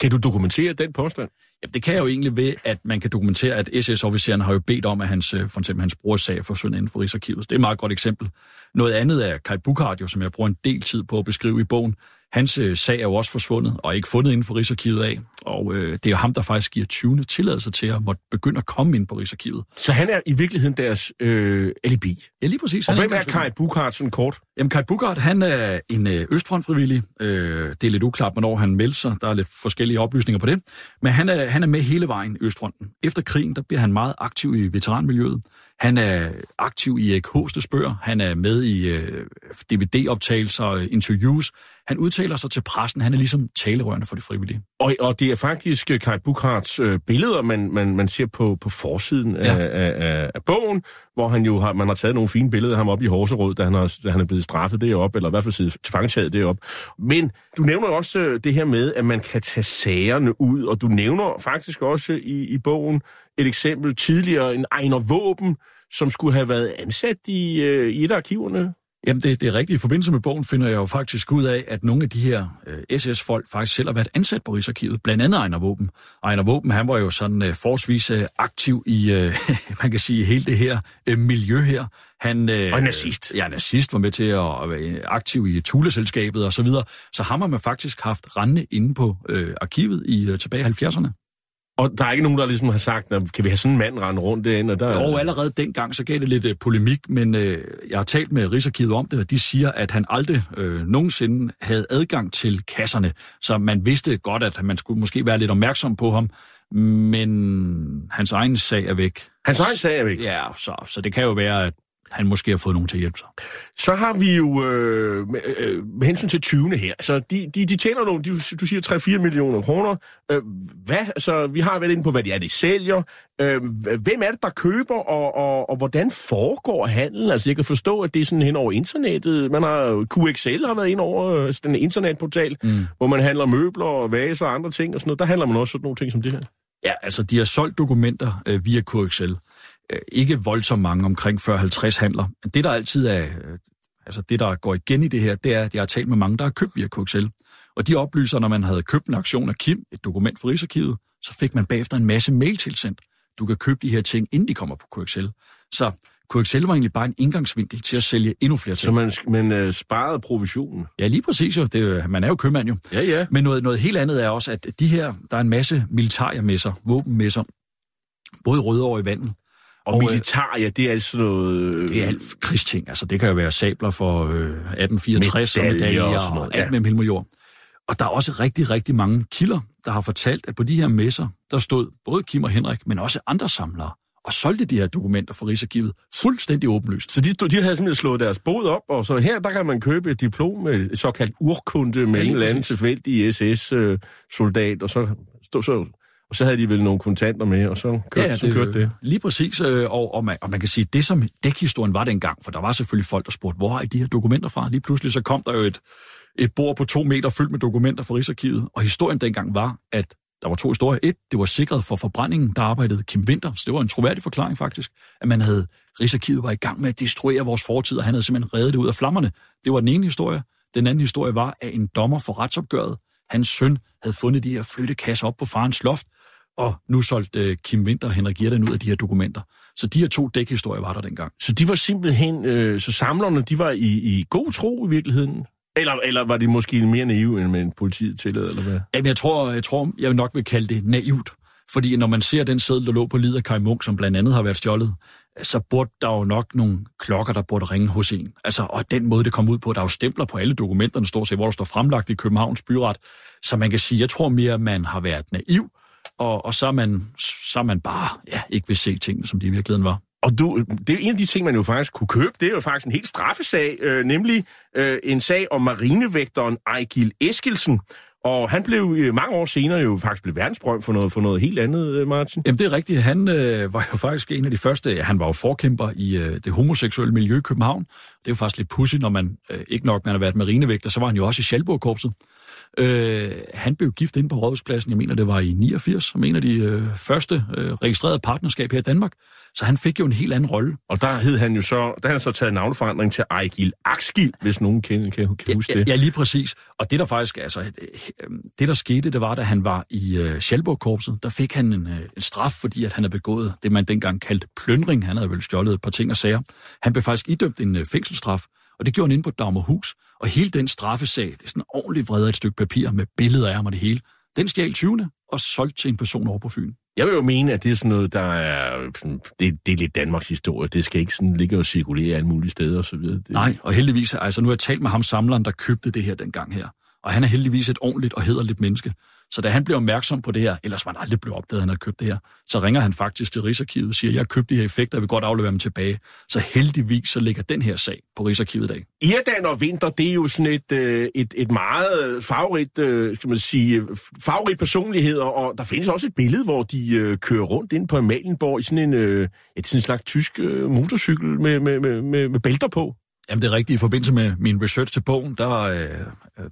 Kan du dokumentere den påstand? Ja, det kan jeg jo egentlig ved, at man kan dokumentere, at SS-officeren har jo bedt om, at hans, øh, for eksempel hans brors sag forsvinder inden for Rigsarkivet. Det er et meget godt eksempel. Noget andet er Kai Bukhardt, jo, som jeg bruger en del tid på at beskrive i bogen. Hans øh, sag er jo også forsvundet, og ikke fundet inden for Rigsarkivet af. Og øh, det er jo ham, der faktisk giver 20. tilladelse til at måtte begynde at komme ind på Rigsarkivet. Så han er i virkeligheden deres øh, alibi? Ja, lige præcis. Og hvem er Kai Bukhardt sådan kort? Jamen, Kai Bukhardt, han er en øh, østfrontfrivillig. Øh, det er lidt uklart, hvornår han meldte sig. Der er lidt forskellige oplysninger på det. Men han er, han er med hele vejen i Østfronten. Efter krigen, der bliver han meget aktiv i veteranmiljøet. Han er aktiv i Erik Hostes bøger. Han er med i øh, DVD-optagelser og interviews. Han udtaler sig til pressen. Han er ligesom talerørende for de frivillige. Og, og det er faktisk øh, Kai Bukharts øh, billeder, man, man, man ser på, på forsiden ja. af, af, af bogen, hvor han jo har, man har taget nogle fine billeder af ham op i Horserød, da han, har, da han er blevet straffet deroppe, eller i hvert fald siddet til fangetaget deroppe. Men du nævner jo også øh, det her med, at man kan tage sagerne ud, og du nævner faktisk også i, i bogen et eksempel tidligere, en Ejner Våben, som skulle have været ansat i, øh, i et af arkiverne. Jamen, det, det er rigtigt. I forbindelse med bogen finder jeg jo faktisk ud af, at nogle af de her øh, SS-folk faktisk selv har været ansat på Rigsarkivet. Blandt andet Ejner Våben. Ejner Våben, han var jo sådan øh, forholdsvis øh, aktiv i, øh, man kan sige, hele det her øh, miljø her. Han, øh, Og nazist. Ja, nazist var med til at være aktiv i Thule-selskabet og så videre. Så ham har man faktisk haft rendende inde på øh, arkivet i øh, tilbage i 70'erne. Og der er ikke nogen, der ligesom har sagt, "Nå, kan vi have sådan en mand rende rundt derinde? Og der, Og allerede dengang, så gav det lidt øh, polemik, men øh, jeg har talt med Rigsarkivet om det, og de siger, at han aldrig øh, nogensinde havde adgang til kasserne, så man vidste godt, at man skulle måske være lidt opmærksom på ham, men hans egen sag er væk. Hans egen sag er væk. Ja, så, så det kan jo være, at han måske har fået nogen til at hjælpe sig. Så har vi jo øh, med, øh, med hensyn til 20'erne her, så de, de, de tjener nogle, de, du siger 3-4 millioner kroner. Øh, hvad, altså, vi har været inde på, hvad de er, de sælger. Øh, hvem er det, der køber, og, og, og hvordan foregår handlen? Altså, jeg kan forstå, at det er sådan hen over internettet. Man har, QXL har været ind over øh, den internetportal, mm. hvor man handler møbler og vaser og andre ting og sådan noget. Der handler man også sådan nogle ting som det her. Ja, altså de har solgt dokumenter øh, via QXL. Øh, ikke voldsomt mange, omkring 40-50 handler. Det, der altid er, øh, altså det, der går igen i det her, det er, at jeg har talt med mange, der har købt via QXL. Og de oplyser, når man havde købt en aktion af Kim, et dokument fra Rigsarkivet, så fik man bagefter en masse mail tilsendt. Du kan købe de her ting, inden de kommer på QXL. Så QXL var egentlig bare en indgangsvinkel til at sælge endnu flere Så ting. man, man øh, sparede provisionen. Ja, lige præcis jo. Det, jo- man er jo købmand jo. Ja, ja. Men noget, noget helt andet er også, at de her, der er en masse militærmesser, våbenmesser, både i Rødovre i vandet. Og, og militar, ja, det er altså noget... Øh, Det er alt krigsting. Altså, det kan jo være sabler for øh, 1864 og Medaljer medaljer og sådan noget, og alt ja. mellem himmel jord. Og der er også rigtig, rigtig mange kilder, der har fortalt, at på de her messer, der stod både Kim og Henrik, men også andre samlere, og solgte de her dokumenter for Rigsarkivet fuldstændig åbenlyst. Så de, de havde simpelthen slået deres bod op, og så her, der kan man købe et diplom med et såkaldt urkunde med Ja, en eller anden tilfældig SS-soldat, og så, stod, så, og så havde de vel nogle kontanter med, og så kørte, ja, så kørte det. Lige præcis, øh, og, og, man, og man kan sige, det som dækhistorien var dengang, for der var selvfølgelig folk, der spurgte, hvor er de her dokumenter fra? Lige pludselig så kom der jo et, et bord på to meter fyldt med dokumenter fra Rigsarkivet, og historien dengang var, at der var to historier. Et, det var sikret for forbrændingen, der arbejdede Kim Winter, så det var en troværdig forklaring faktisk, at man havde, Rigsarkivet var i gang med at destruere vores fortid, og han havde simpelthen reddet det ud af flammerne. Det var den ene historie. Den anden historie var, at en dommer for retsopgøret, hans søn, havde fundet de her flyttekasser op på farens loft, og nu solgte øh, Kim Winter og Henrik Hjertan ud af de her dokumenter. Så de her to dækhistorier var der dengang. Så de var simpelthen, øh, så samlerne, de var i, i god tro i virkeligheden? Eller, eller var de måske mere naive, end med politiet tillade, eller hvad? Jamen, jeg tror, jeg tror, jeg vil nok vil kalde det naivt. Fordi når man ser den seddel, der lå på Lider Kai Munk, som blandt andet har været stjålet, så burde der jo nok nogle klokker, der burde ringe hos en. Altså, og den måde, det kom ud på, der er jo stempler på alle dokumenterne, står sig, hvor der står fremlagt i Københavns byret. Så man kan sige, jeg tror mere, man har været naiv, og, og så, er man, så er man bare ja, ikke vil se tingene, som de i virkeligheden var. Og du, det er en af de ting, man jo faktisk kunne købe. Det er jo faktisk en helt straffesag, øh, nemlig øh, en sag om marinevægteren Ejgil Eskilsen. Og han blev øh, mange år senere jo faktisk blev verdensberømt for noget, for noget helt andet, øh, Martin. Jamen det er rigtigt. Han øh, var jo faktisk en af de første, han var jo forkæmper i øh, det homoseksuelle miljø i København. Det er jo faktisk lidt pudsigt, når man øh, ikke nok man har været marinevægter, så var han jo også i Schalburg-korpset. Øh, han blev gift ind på Rådhuspladsen, jeg mener det var i 89, som en af de øh, første øh, registrerede partnerskab her i Danmark. Så han fik jo en helt anden rolle. Og der hed han jo så, der havde han så taget navneforandring til Ejgil Akskil, hvis nogen kan, kan, kan huske ja, det. Ja, lige præcis. Og det der faktisk, altså, øh, det der skete, det var, da han var i øh, Schalburg-korpset, der fik han en, øh, en straf, fordi at han havde begået det, man dengang kaldte plyndring. Han havde vel stjålet et par ting og sager. Han blev faktisk idømt en øh, fængselsstraf, og det gjorde han inde på Dagmarhus. Og hele den straffesag, det er sådan ordentligt vredet et stykke papir med billeder af ham og det hele. Den stjal 20. og solgt til en person over på Fyn. Jeg vil jo mene, at det er sådan noget, der er... Det, det er lidt Danmarks historie. Det skal ikke sådan ligge og cirkulere alle mulige steder og så videre. Det, Nej, og heldigvis, altså nu har jeg talt med ham samleren, der købte det her dengang her. Og han er heldigvis et ordentligt og hederligt menneske. Så da han blev opmærksom på det her, ellers var han aldrig blevet opdaget, at han havde købt det her, så ringer han faktisk til Rigsarkivet og siger, jeg har købt de her effekter, jeg vil godt aflevere dem tilbage. Så heldigvis så ligger den her sag på Rigsarkivet i dag. Irdan og Vinter, det er jo sådan et, øh, et, et meget favorit, øh, skal man sige, favorit personligheder, og der findes også et billede, hvor de øh, kører rundt ind på Amalienborg i sådan en, et sådan en slags tysk motorcykel med, med, med, med, med bælter på. Jamen det er rigtigt. I forbindelse med min research til bogen, der, øh,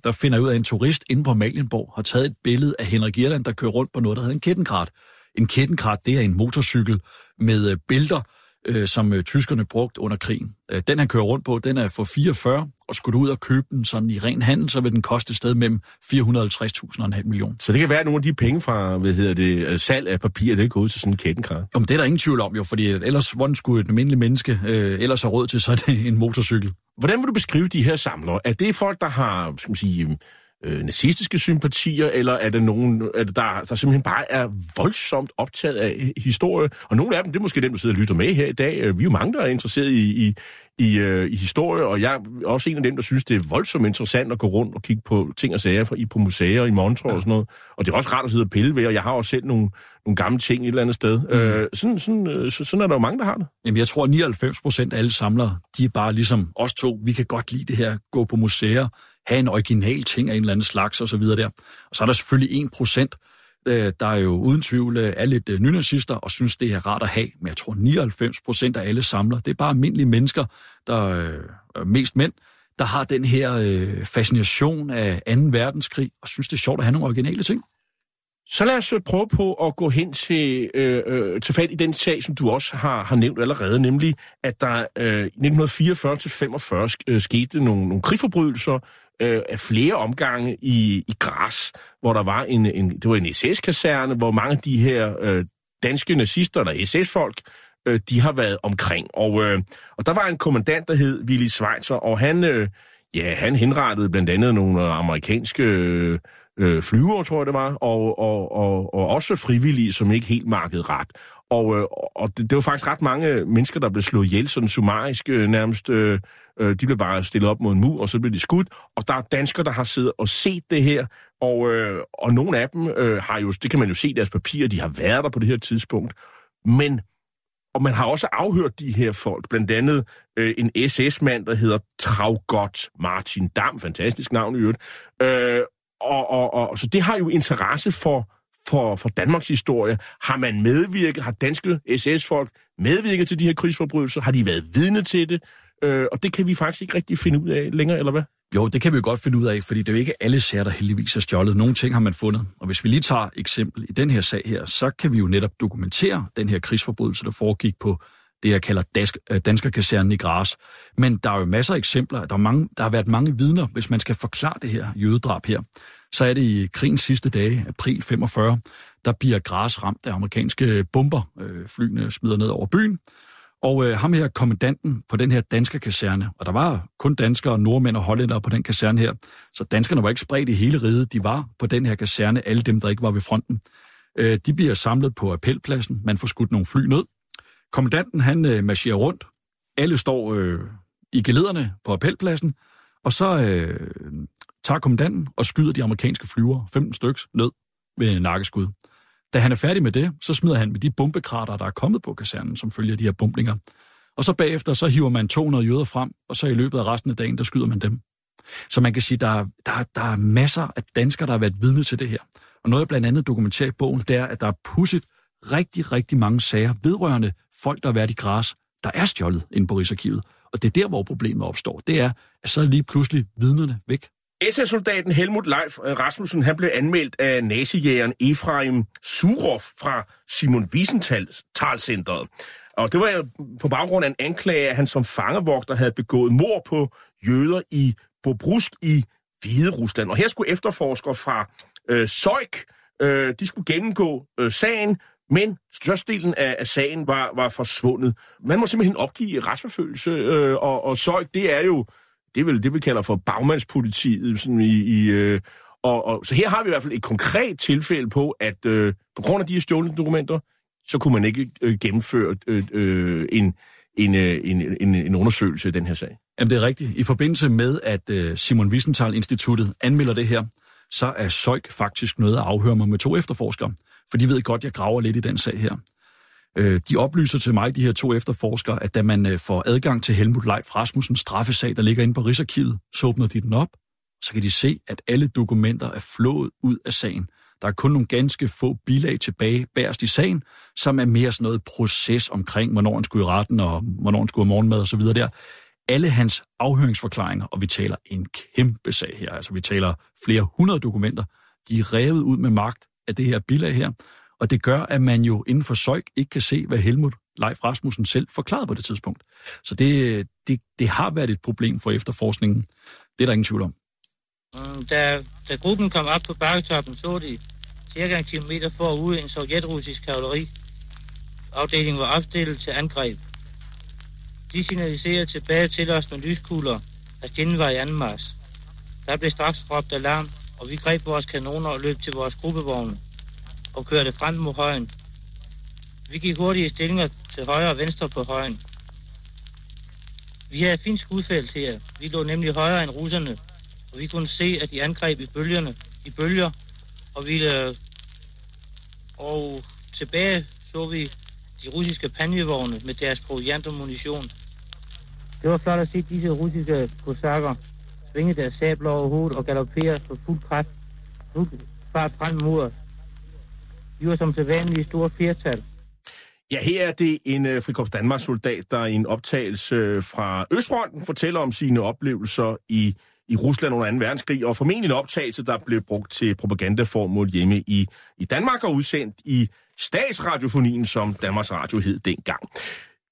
der finder jeg ud af, at en turist inde på Malienborg har taget et billede af Henrik Irland, der kører rundt på noget, der hedder en kettenkrat. En kettenkrat, det er en motorcykel med øh, bælter, øh, som øh, tyskerne brugte under krigen. Øh, den han kører rundt på, den er for 44, og skulle du ud og købe den sådan i ren handel, så vil den koste et sted mellem 450.000 og en halv million. Så det kan være, at nogle af de penge fra hvad hedder det, øh, salg af papir, det er gået til sådan en kettenkrat. Om det er der ingen tvivl om jo, fordi ellers, hvordan skulle et almindeligt menneske øh, ellers have råd til sådan en motorcykel? Hvordan vil du beskrive de her samlere? Er det folk, der har, skal man sige, øh, nazistiske sympatier, eller er det nogen, er det der, der simpelthen bare er voldsomt optaget af øh, historie? Og nogle af dem, det er måske dem, der sidder og lytter med her i dag. Øh, vi er jo mange, der er interesseret i, i, i, øh, i historie, og jeg er også en af dem, der synes, det er voldsomt interessant at gå rundt og kigge på ting og sager fra, i, på museer i Montreux ja. og sådan noget. Og det er også rart at sidde og pille ved, og jeg har også selv nogle, nogle gamle ting et eller andet sted. Mm. Øh, sådan, sådan, øh, sådan er der jo mange, der har det. Jamen, jeg tror, at 99 procent af alle samlere, de er bare ligesom os to. Vi kan godt lide det her, gå på museer, have en original ting af en eller anden slags og så videre der. Og så er der selvfølgelig 1 procent, øh, der jo uden tvivl øh, er lidt øh, nynazister og synes, det er rart at have. Men jeg tror, 99 procent af alle samler, det er bare almindelige mennesker, der øh, mest mænd, der har den her øh, fascination af 2. verdenskrig og synes, det er sjovt at have nogle originale ting. Så lad os øh, prøve på at gå hen til, øh, øh, til fat i den sag, som du også har, har nævnt allerede, nemlig at der øh, 1944-45 skete nogle, nogle krigsforbrydelser øh, flere omgange i, i Græs, hvor der var en, en, det var en SS-kaserne, hvor mange af de her øh, danske nazister, eller SS-folk, øh, de har været omkring. Og, øh, og der var en kommandant, der hed Willy Schweitzer, og han, øh, ja, han henrettede blandt andet nogle amerikanske øh, øh, flyver, tror jeg det var, og, og, og, og også frivillige, som ikke helt markede ret. Og, øh, og det, det var faktisk ret mange mennesker, der blev slået ihjel, sådan summarisk øh, nærmest. Øh, øh, de blev bare stillet op mod en mur, og så blev de skudt. Og der er danskere, der har siddet og set det her, og, øh, og nogle af dem øh, har jo, det kan man jo se i deres papirer, de har været der på det her tidspunkt. Men og man har også afhørt de her folk, blandt andet øh, en SS-mand, der hedder Traugott Martin Dam, fantastisk navn i øvrigt, øh, og, og, og, så det har jo interesse for, for, for Danmarks historie. Har man medvirket, har danske SS-folk medvirket til de her krigsforbrydelser? Har de været vidne til det? Øh, og det kan vi faktisk ikke rigtig finde ud af længere, eller hvad? Jo, det kan vi jo godt finde ud af, fordi det er jo ikke alle sager, der heldigvis er stjålet. Nogle ting har man fundet. Og hvis vi lige tager eksempel i den her sag her, så kan vi jo netop dokumentere den her krigsforbrydelse, der foregik på det, jeg kalder dansk, øh, danskerkasernen i Græs. Men der er jo masser af eksempler. Der, er mange, der har været mange vidner, hvis man skal forklare det her jødedrab her. Så er det i krigens sidste dage, april 45, der bliver Gras ramt af amerikanske bomber. Øh, flyene smider ned over byen. Og øh, ham her, kommandanten på den her danske kaserne, og der var kun danskere, nordmænd og hollændere på den kaserne her, så danskerne var ikke spredt i hele riget, de var på den her kaserne, alle dem, der ikke var ved fronten. Øh, de bliver samlet på appelpladsen, man får skudt nogle fly ned, Kommandanten han øh, marcherer rundt. Alle står øh, i gelederne på appelpladsen, og så øh, tager kommandanten og skyder de amerikanske flyver, 15 styks, ned med nakkeskud. Da han er færdig med det, så smider han med de bombekrater, der er kommet på kasernen, som følger de her bombninger. Og så bagefter, så hiver man 200 jøder frem, og så i løbet af resten af dagen, der skyder man dem. Så man kan sige, der, der, der er masser af danskere, der har været vidne til det her. Og noget, jeg blandt andet dokumenterer i bogen, det er, at der er pudset rigtig, rigtig mange sager vedrørende folk, der har været i græs, der er stjålet inde på Rigsarkivet. Og det er der, hvor problemet opstår. Det er, at så er lige pludselig vidnerne væk. SS-soldaten Helmut Leif øh, Rasmussen han blev anmeldt af nazijægeren Efraim Surov fra Simon Wiesenthal-centret. Og det var på baggrund af en anklage, at han som fangevogter havde begået mord på jøder i Bobrusk i Hvide Rusland. Og her skulle efterforskere fra øh, Søjk, øh, de skulle gennemgå øh, sagen, men størstedelen af, af sagen var, var forsvundet. Man må simpelthen opgive retsforfølgelse, øh, og, og Søjk, det er jo, det vil det vi kalder for bagmandspolitiet, sådan i, i øh, og, og, så her har vi i hvert fald et konkret tilfælde på, at øh, på grund af de her stjålne dokumenter, så kunne man ikke øh, gennemføre øh, øh, en, en, øh, en, en, en undersøgelse af den her sag. Jamen, det er rigtigt. I forbindelse med, at øh, Simon Wiesenthal-instituttet anmelder det her, så er Søjk faktisk noget at afhøre mig med to efterforskere. For de ved godt, at jeg graver lidt i den sag her. Øh, de oplyser til mig, de her to efterforskere, at da man øh, får adgang til Helmut Leif Rasmussens straffesag, der ligger inde på Rigsarkivet, så åbner de den op, så kan de se, at alle dokumenter er flået ud af sagen. Der er kun nogle ganske få bilag tilbage bærest i sagen, som er mere sådan noget proces omkring, hvornår han skulle i retten, og hvornår han skulle have morgenmad og så videre der. Alle hans afhøringsforklaringer, og vi taler en kæmpe sag her, altså vi taler flere hundrede dokumenter, de er revet ud med magt af det her bilag her, og det gør, at man jo inden for Søjk ikke kan se, hvad Helmut Leif Rasmussen selv forklarede på det tidspunkt. Så det, det, det har været et problem for efterforskningen. Det er der ingen tvivl om. Mm, da, da gruppen kom op på bakketoppen, så de cirka en kilometer forude en sovjetrussisk kavaleri. Afdelingen var opstillet til angreb. De signaliserede tilbage til os med lyskugler, at fjenden var i anden mars. Der blev straks råbt alarm, og vi greb vores kanoner og løb til vores gruppevogne og kørte frem mod højen. Vi gik hurtige stillinger til højre og venstre på højen. Vi havde et fint skudfelt her. Vi lå nemlig højere end russerne, og vi kunne se, at de angreb i bølgerne, i bølger, og vi øh, og tilbage så vi de russiske panjevogne med deres proviant og munition. Det var flot at se disse russiske kosakker svinge deres sabler over hovedet og galoppere på fuld kraft, fuld fart frem mod os. Vi var som sædvanlige store flertal. Ja, her er det en øh, uh, Frikorps Danmarks soldat, der i en optagelse øh, fra Østfronten fortæller om sine oplevelser i, i Rusland under 2. verdenskrig, og formentlig en optagelse, der blev brugt til propagandaformål hjemme i, i Danmark og udsendt i statsradiofonien, som Danmarks Radio hed dengang.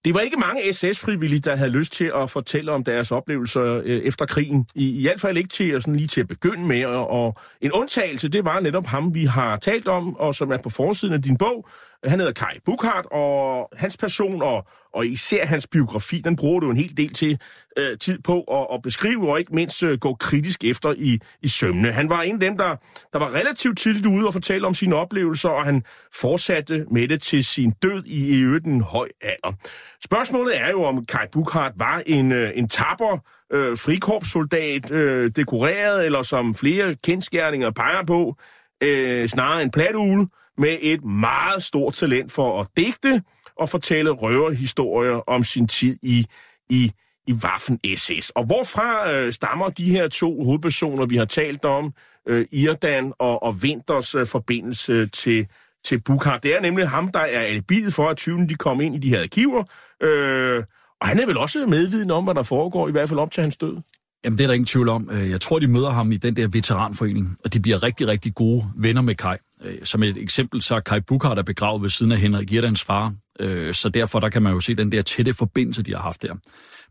Det var ikke mange SS-frivillige, der havde lyst til at fortælle om deres oplevelser øh, efter krigen. I, I hvert fald ikke til at, sådan lige til at begynde med. Og, og en undtagelse, det var netop ham, vi har talt om, og som er på forsiden af din bog. Han hedder Kai Bukhardt, og hans person og, og især hans biografi, den bruger du en hel del til øh, tid på at, at beskrive, og ikke mindst øh, gå kritisk efter i, i sømne. Han var en af dem, der, der var relativt tidligt ude og fortælle om sine oplevelser, og han fortsatte med det til sin død i i øvrigt en høj alder. Spørgsmålet er jo, om Kai Bukhardt var en, øh, en tapper øh, frikorpssoldat, øh, dekoreret, eller som flere kendskærninger peger på, øh, snarere en platugle, med et meget stort talent for at digte og fortælle røverhistorier om sin tid i, i, i Waffen-SS. Og hvorfra øh, stammer de her to hovedpersoner, vi har talt om, øh, Irdan og, og Winters øh, forbindelse til, til Bukhar? Det er nemlig ham, der er alibiet for, at tyven de kom ind i de her arkiver. Øh, og han er vel også medviden om, hvad der foregår, i hvert fald op til hans død. Jamen, det er der ingen tvivl om. Øh, jeg tror, de møder ham i den der veteranforening, og de bliver rigtig, rigtig gode venner med Kai. Øh, som et eksempel, så er Kai Bukhardt der begravet ved siden af Henrik Irdans far, øh, så derfor der kan man jo se den der tætte forbindelse, de har haft der.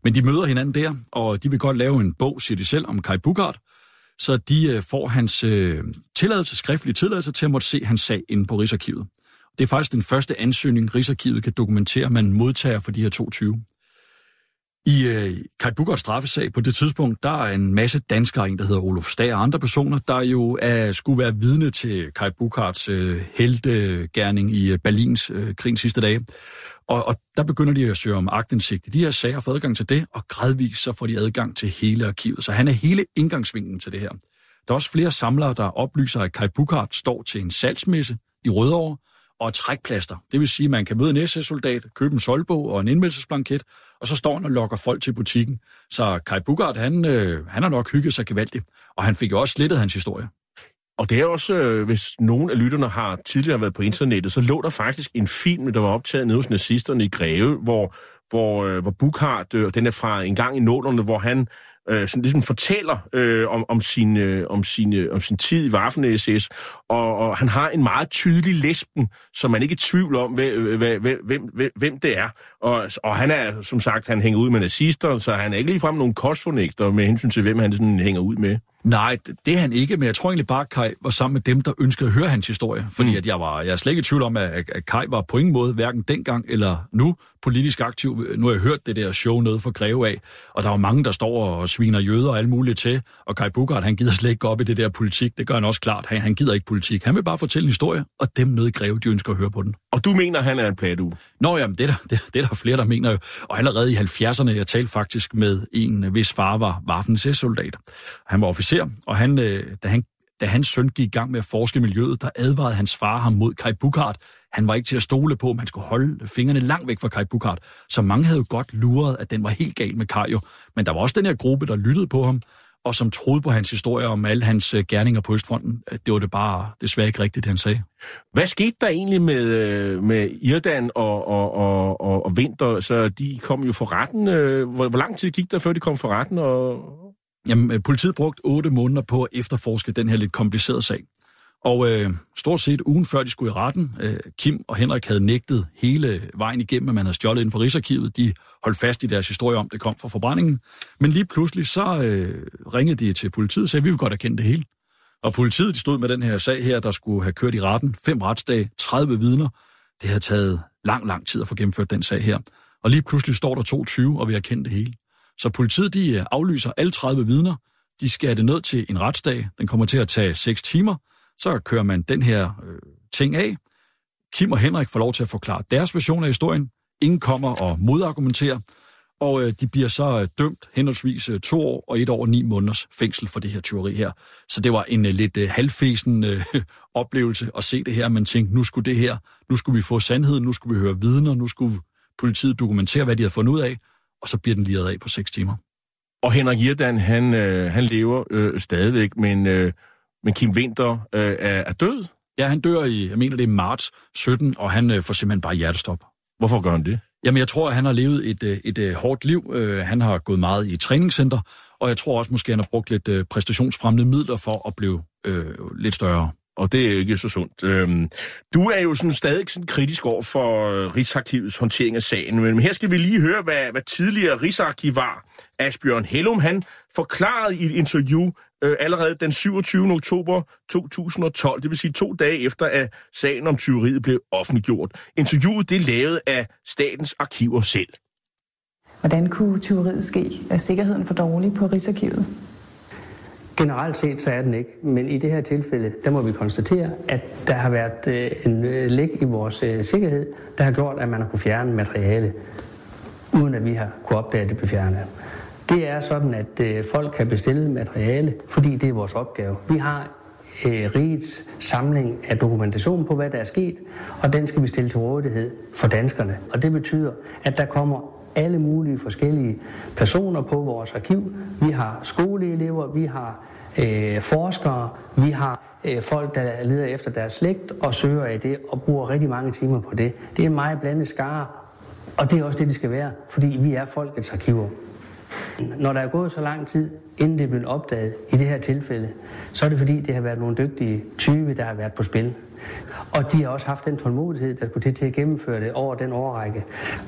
Men de møder hinanden der, og de vil godt lave en bog, siger de selv, om Kai Bugart. så de øh, får hans øh, tilladelse, skriftlige tilladelse til at måtte se hans sag inde på Rigsarkivet. Det er faktisk den første ansøgning, Rigsarkivet kan dokumentere, man modtager for de her 22. I øh, Kai Bukers straffesag på det tidspunkt, der er en masse danskere, en der hedder Olof Stag og andre personer, der jo er, skulle være vidne til Kai Bukarts øh, heldegærning i øh, Berlins øh, krigens sidste dage. Og, og der begynder de at søge om agtindsigt i de her sager, får adgang til det, og gradvist så får de adgang til hele arkivet. Så han er hele indgangsvinklen til det her. Der er også flere samlere, der oplyser, at Kai Bukart står til en salgsmesse i Rødovre, og trækplaster. Det vil sige, at man kan møde en SS-soldat, købe en solbog og en indmeldelsesblanket, og så står han og lokker folk til butikken. Så Kai Bugart, han, øh, han har nok hygget sig gevaldigt, og han fik jo også slettet hans historie. Og det er også, øh, hvis nogen af lytterne har tidligere været på internettet, så lå der faktisk en film, der var optaget nede hos nazisterne i Greve, hvor, hvor, øh, hvor Bukhardt, øh, den er fra en gang i nålerne, hvor han øh, sådan ligesom fortæller øh, om, om, sin, øh, om, sin, øh, om sin tid i Waffen-SS, og, og han har en meget tydelig lesben, så man ikke er i tvivl om, øh, hvem, hvem, hvem, hvem, hvem det er. Og, og han er, som sagt, han hænger ud med nazister, så han er ikke ligefrem nogen kostfornægter med hensyn til, hvem han sådan hænger ud med. Nej, det, er han ikke, men jeg tror egentlig bare, at Kai var sammen med dem, der ønskede at høre hans historie. Fordi mm. at jeg, var, jeg er slet ikke i tvivl om, at, at Kai var på ingen måde, hverken dengang eller nu, politisk aktiv. Nu har jeg hørt det der show nede for Greve af, og der var mange, der står og sviner jøder og alt muligt til. Og Kai Bugart, han gider slet ikke gå op i det der politik. Det gør han også klart. Han, han gider ikke politik. Han vil bare fortælle en historie, og dem nede i Greve, de ønsker at høre på den. Og du mener, han er en pladu? Nå, jamen, det er, der, det, det er der flere, der mener jo. Og allerede i 70'erne, jeg talte faktisk med en, hvis far var Waffen soldat Han var officer, og han, øh, da, han, da hans søn gik i gang med at forske i miljøet, der advarede hans far ham mod Kai Bukart. Han var ikke til at stole på, man skulle holde fingrene langt væk fra Kai Bukart. Så mange havde jo godt luret, at den var helt gal med Kai jo. Men der var også den her gruppe, der lyttede på ham, og som troede på hans historie om alle hans øh, gerninger på Østfronten. Øh, det var det bare desværre ikke rigtigt, han sagde. Hvad skete der egentlig med, øh, med Irdan og, og, og, og, og Vinter? Så de kom jo for retten. Hvor, hvor lang tid gik der, før de kom for retten? Og, Jamen, øh, politiet brugte otte måneder på at efterforske den her lidt komplicerede sag. Og øh, stort set ugen før de skulle i retten, øh, Kim og Henrik havde nægtet hele vejen igennem, at man havde stjålet inden for Rigsarkivet. De holdt fast i deres historie om, det kom fra forbrændingen. Men lige pludselig så øh, ringede de til politiet og sagde, at vi vil godt erkende det hele. Og politiet de stod med den her sag her, der skulle have kørt i retten. Fem retsdage, 30 vidner. Det havde taget lang, lang tid at få gennemført den sag her. Og lige pludselig står der 22 og vi har kendt det hele. Så politiet de øh, aflyser alle 30 vidner. De skærer det ned til en retsdag. Den kommer til at tage 6 timer. Så kører man den her øh, ting af. Kim og Henrik får lov til at forklare deres version af historien. Ingen kommer og modargumenterer. Og øh, de bliver så øh, dømt henholdsvis øh, to år og et år og ni måneders fængsel for det her tyveri her. Så det var en øh, lidt øh, halvfesen øh, oplevelse at se det her. Man tænkte, nu skulle det her, nu skulle vi få sandheden, nu skulle vi høre vidner, nu skulle politiet dokumentere, hvad de havde fundet ud af og så bliver den liret af på 6 timer. Og Henrik Irdan, han, øh, han lever øh, stadigvæk, men, øh, men Kim Winter øh, er, er død? Ja, han dør i, jeg mener det er marts 17, og han øh, får simpelthen bare hjertestop. Hvorfor gør han det? Jamen, jeg tror, at han har levet et, øh, et, et øh, hårdt liv. Øh, han har gået meget i træningscenter, og jeg tror også, måske han har brugt lidt præstationsfremmende midler for at blive øh, lidt større og det er ikke så sundt. Øhm, du er jo sådan stadig sådan kritisk over for øh, Rigsarkivets håndtering af sagen, men her skal vi lige høre, hvad, hvad tidligere Rigsarkivar Asbjørn Hellum, han forklarede i et interview øh, allerede den 27. oktober 2012, det vil sige to dage efter, at sagen om tyveriet blev offentliggjort. Interviewet det er lavet af Statens Arkiver selv. Hvordan kunne tyveriet ske? Er sikkerheden for dårlig på Rigsarkivet? Generelt set så er den ikke, men i det her tilfælde, der må vi konstatere, at der har været øh, en øh, læk i vores øh, sikkerhed, der har gjort, at man har kunne fjerne materiale, uden at vi har kunne opdage, at det blev fjernet. Det er sådan, at øh, folk kan bestille materiale, fordi det er vores opgave. Vi har øh, rigets samling af dokumentation på, hvad der er sket, og den skal vi stille til rådighed for danskerne. Og det betyder, at der kommer alle mulige forskellige personer på vores arkiv. Vi har skoleelever, vi har øh, forskere, vi har øh, folk, der leder efter deres slægt og søger i det og bruger rigtig mange timer på det. Det er en meget blandet skare, og det er også det, det skal være, fordi vi er folkets arkiver. Når der er gået så lang tid, inden det er blevet opdaget i det her tilfælde, så er det fordi, det har været nogle dygtige tyve, der har været på spil. Og de har også haft den tålmodighed, der skulle til til at gennemføre det over den overrække.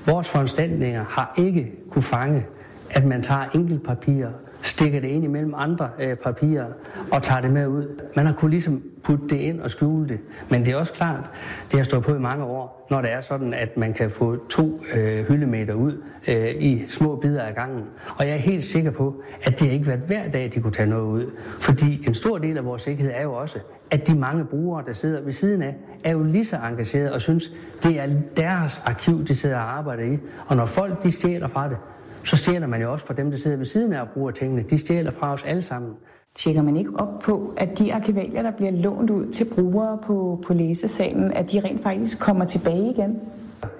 Vores foranstaltninger har ikke kunne fange, at man tager enkeltpapirer stikker det ind imellem andre øh, papirer og tager det med ud. Man har kunnet ligesom putte det ind og skjule det. Men det er også klart, det har stået på i mange år, når det er sådan, at man kan få to øh, hyldemeter ud øh, i små bidder af gangen. Og jeg er helt sikker på, at det har ikke været hver dag, de kunne tage noget ud. Fordi en stor del af vores sikkerhed er jo også, at de mange brugere, der sidder ved siden af, er jo lige så engagerede og synes, det er deres arkiv, de sidder og arbejder i. Og når folk de stjæler fra det, så stjæler man jo også fra dem, der sidder ved siden af og bruger tingene. De stjæler fra os alle sammen. Tjekker man ikke op på, at de arkivalier, der bliver lånt ud til brugere på, på læsesalen, at de rent faktisk kommer tilbage igen?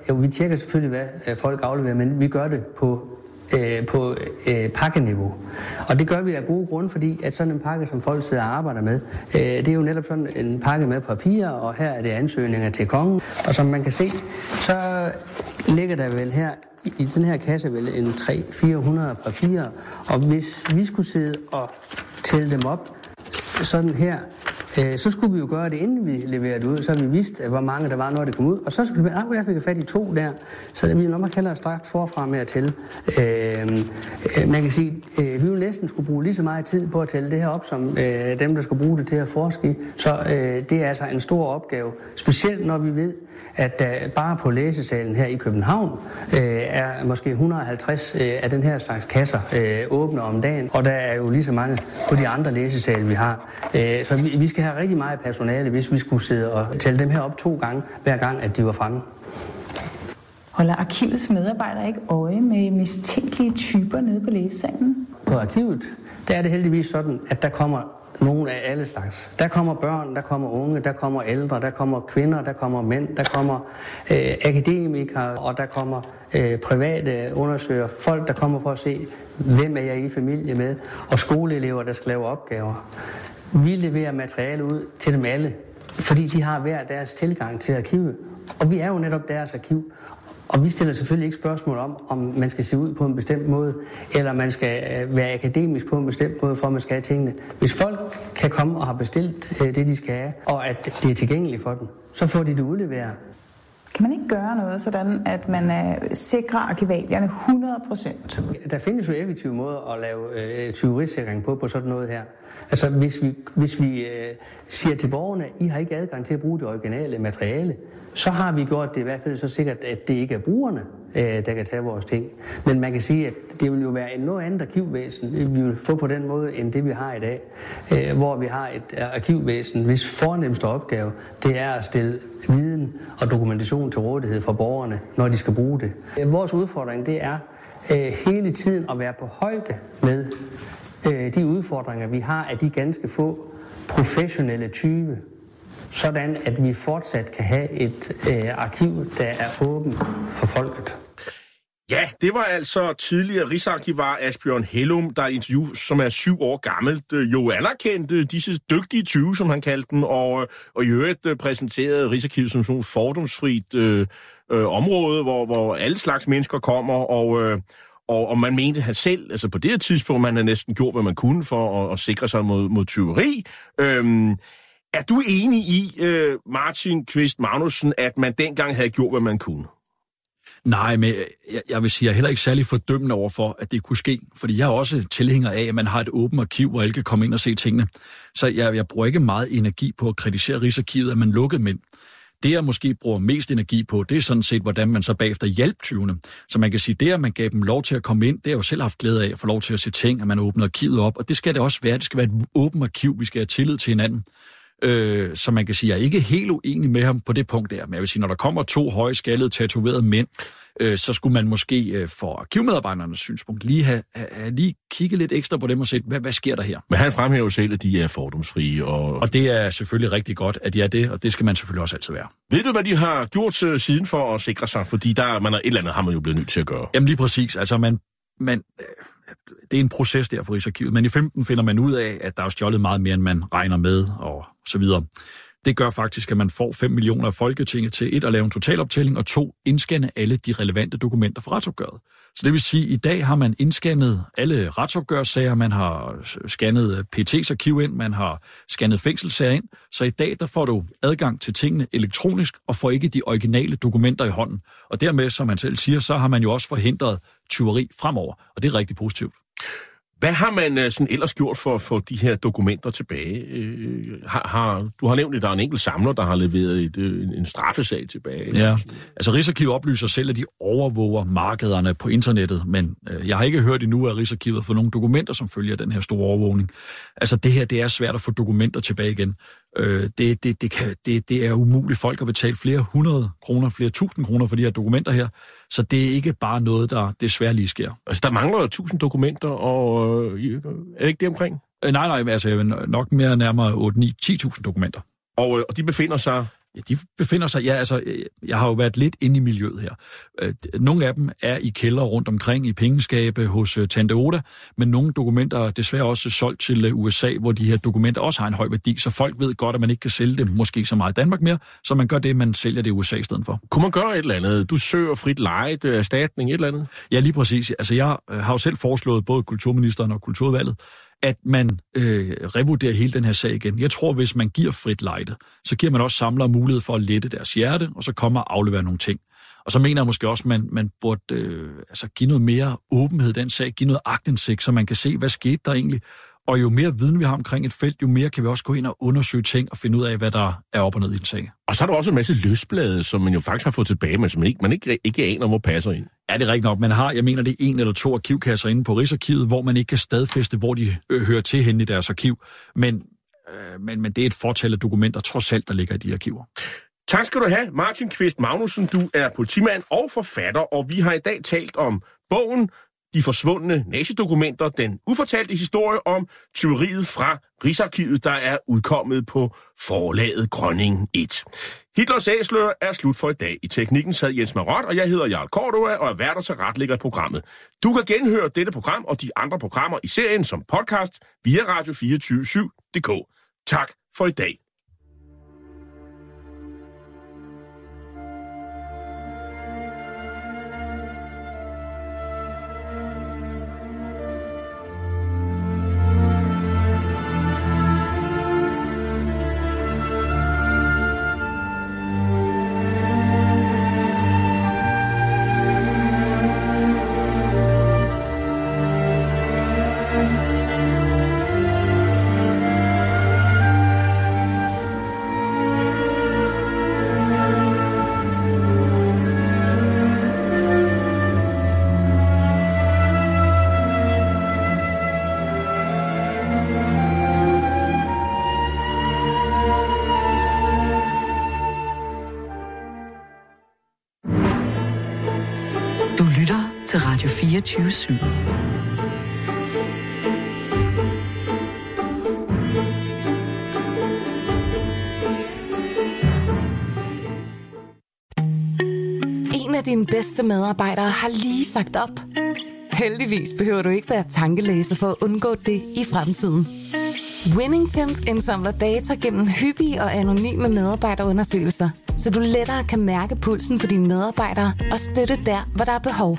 Jo, vi tjekker selvfølgelig, hvad øh, folk afleverer, men vi gør det på øh, på øh, pakkeniveau. Og det gør vi af gode grunde, fordi at sådan en pakke, som folk sidder og arbejder med, øh, det er jo netop sådan en pakke med papir, og her er det ansøgninger til kongen. Og som man kan se, så ligger der vel her i den her kasse vel en 300-400 papirer, og hvis vi skulle sidde og tælle dem op sådan her, Øh, så skulle vi jo gøre det, inden vi leverede det ud, så vi vidste, øh, hvor mange der var, når det kom ud. Og så skulle vi, ah, jeg fik fat i to der, så det vi nok kalder straks forfra med at tælle. Øh, øh man kan sige, øh, vi jo næsten skulle bruge lige så meget tid på at tælle det her op, som øh, dem, der skal bruge det til at forske i. Så øh, det er altså en stor opgave, specielt når vi ved, at der bare på læsesalen her i København øh, er måske 150 øh, af den her slags kasser øh, åbne om dagen, og der er jo lige så mange på de andre læsesale, vi har. Øh, så vi, vi skal have rigtig meget personale, hvis vi skulle sidde og tælle dem her op to gange, hver gang, at de var fremme. Holder arkivets medarbejdere ikke øje med mistænkelige typer nede på læsesalen? På arkivet, der er det heldigvis sådan, at der kommer nogen af alle slags. Der kommer børn, der kommer unge, der kommer ældre, der kommer kvinder, der kommer mænd, der kommer øh, akademikere, og der kommer øh, private undersøgere, folk, der kommer for at se, hvem er jeg i familie med, og skoleelever, der skal lave opgaver. Vi leverer materiale ud til dem alle, fordi de har hver deres tilgang til arkivet. Og vi er jo netop deres arkiv. Og vi stiller selvfølgelig ikke spørgsmål om, om man skal se ud på en bestemt måde, eller man skal øh, være akademisk på en bestemt måde, for at man skal have tingene. Hvis folk kan komme og har bestilt øh, det, de skal have, og at det er tilgængeligt for dem, så får de det udleveret. Kan man ikke gøre noget sådan, at man øh, sikrer arkivalierne 100%? Der findes jo effektive måder at lave øh, tyverisikring på, på sådan noget her. Altså hvis vi, hvis vi øh, siger til borgerne, I har ikke adgang til at bruge det originale materiale, så har vi gjort det i hvert fald så sikkert, at det ikke er brugerne, øh, der kan tage vores ting. Men man kan sige, at det vil jo være en noget andet arkivvæsen, øh, vi vil få på den måde, end det vi har i dag. Øh, hvor vi har et øh, arkivvæsen, hvis fornemmeste opgave, det er at stille viden og dokumentation til rådighed for borgerne, når de skal bruge det. Vores udfordring, det er øh, hele tiden at være på højde med øh, de udfordringer, vi har af de ganske få professionelle tyve, sådan at vi fortsat kan have et øh, arkiv, der er åbent for folket. Ja, det var altså tidligere Rigsarkivar Asbjørn Hellum, der er interview, som er syv år gammelt, øh, jo anerkendte øh, disse dygtige 20, som han kaldte dem, og, øh, og i øvrigt præsenterede Rigsarkivet som sådan et fordomsfrit øh, øh, område, hvor, hvor alle slags mennesker kommer, og, øh, og, og man mente han selv, altså på det her tidspunkt, man havde næsten gjort, hvad man kunne for at, at sikre sig mod, mod tyveri. Øhm, er du enig i, øh, Martin Kvist Magnussen, at man dengang havde gjort, hvad man kunne? Nej, men jeg, jeg vil sige, jeg er heller ikke særlig fordømmende over for, at det kunne ske. Fordi jeg er også tilhænger af, at man har et åbent arkiv, hvor alle kan komme ind og se tingene. Så jeg, jeg bruger ikke meget energi på at kritisere Rigsarkivet, at man lukkede mænd. Det, jeg måske bruger mest energi på, det er sådan set, hvordan man så bagefter hjalp tyvene. Så man kan sige, det, at man gav dem lov til at komme ind, det har jeg jo selv haft glæde af, at få lov til at se ting, at man åbner arkivet op. Og det skal det også være. Det skal være et åbent arkiv. Vi skal have tillid til hinanden. Øh, så man kan sige, jeg er ikke helt uenig med ham på det punkt der. Men jeg vil sige, når der kommer to høje skaldede, tatoverede mænd, øh, så skulle man måske øh, for arkivmedarbejdernes synspunkt lige have, have lige kigget lidt ekstra på dem og set, hvad, hvad sker der her? Men han fremhæver selv, at de er fordomsfrie. Og... og det er selvfølgelig rigtig godt, at de er det, og det skal man selvfølgelig også altid være. Ved du, hvad de har gjort uh, siden for at sikre sig? Fordi der, man er, et eller andet har man jo blevet nødt til at gøre. Jamen lige præcis. Altså man, man, øh, det er en proces der for Rigsarkivet, men i 15 finder man ud af, at der er stjålet meget mere, end man regner med, og så videre. Det gør faktisk, at man får 5 millioner af Folketinget til et at lave en totaloptælling, og to indscanne alle de relevante dokumenter for retsopgøret. Så det vil sige, at i dag har man indscannet alle retsopgørsager, man har scannet øh, PT's arkiv ind, man har scannet fængselssager ind, så i dag der får du adgang til tingene elektronisk og får ikke de originale dokumenter i hånden. Og dermed, som man selv siger, så har man jo også forhindret tyveri fremover, og det er rigtig positivt. Hvad har man øh, sådan ellers gjort for at få de her dokumenter tilbage? Øh, har, har, du har nævnt, at der er en enkelt samler, der har leveret et, øh, en straffesag tilbage. Ja, altså Rigsarkivet oplyser selv, at de overvåger markederne på internettet, men øh, jeg har ikke hørt endnu, at Rigsarkivet har fået nogle dokumenter, som følger den her store overvågning. Altså det her, det er svært at få dokumenter tilbage igen. Øh, det, det, det, kan, det, det er umuligt folk at betale flere hundrede kroner, flere tusind kroner for de her dokumenter her. Så det er ikke bare noget, der desværre lige sker. Altså, der mangler jo tusind dokumenter, og øh, er det ikke det omkring? Øh, nej, nej, altså nok mere nærmere 8, 9, 10.000 dokumenter. Og, øh, og de befinder sig Ja, de befinder sig, ja, altså, jeg har jo været lidt inde i miljøet her. Øh, nogle af dem er i kælder rundt omkring i pengeskabe hos uh, Tante Oda, men nogle dokumenter er desværre også solgt til USA, hvor de her dokumenter også har en høj værdi, så folk ved godt, at man ikke kan sælge dem måske så meget i Danmark mere, så man gør det, man sælger det i USA i stedet for. Kunne man gøre et eller andet? Du søger frit lejet, erstatning, et eller andet? Ja, lige præcis. Altså, jeg har jo selv foreslået både kulturministeren og kulturvalget, at man øh, revurderer hele den her sag igen. Jeg tror, hvis man giver frit lejde, så giver man også samlere mulighed for at lette deres hjerte, og så kommer og aflevere nogle ting. Og så mener jeg måske også, at man, man burde øh, altså give noget mere åbenhed i den sag, give noget agtindsigt, så man kan se, hvad skete der egentlig. Og jo mere viden vi har omkring et felt, jo mere kan vi også gå ind og undersøge ting og finde ud af, hvad der er op og ned i en sag. Og så er der også en masse løsblade, som man jo faktisk har fået tilbage, men som man ikke, man ikke, ikke aner, hvor passer ind. Ja, det er rigtigt nok. Man har, jeg mener, det er en eller to arkivkasser inde på Rigsarkivet, hvor man ikke kan stadfæste, hvor de øh, hører til hen i deres arkiv. Men, øh, men, men det er et fortal af dokumenter, trods alt, der ligger i de arkiver. Tak skal du have, Martin Kvist Magnussen. Du er politimand og forfatter, og vi har i dag talt om bogen de forsvundne nazidokumenter, den ufortalte historie om tyveriet fra Rigsarkivet, der er udkommet på forlaget Grønning 1. Hitlers æsler er slut for i dag. I teknikken sad Jens Marot, og jeg hedder Jarl Cordua og er vært og til retlægger programmet. Du kan genhøre dette program og de andre programmer i serien som podcast via radio247.dk. Tak for i dag. 24 /7. En af dine bedste medarbejdere har lige sagt op. Heldigvis behøver du ikke være tankelæser for at undgå det i fremtiden. WinningTemp indsamler data gennem hyppige og anonyme medarbejderundersøgelser, så du lettere kan mærke pulsen på dine medarbejdere og støtte der, hvor der er behov.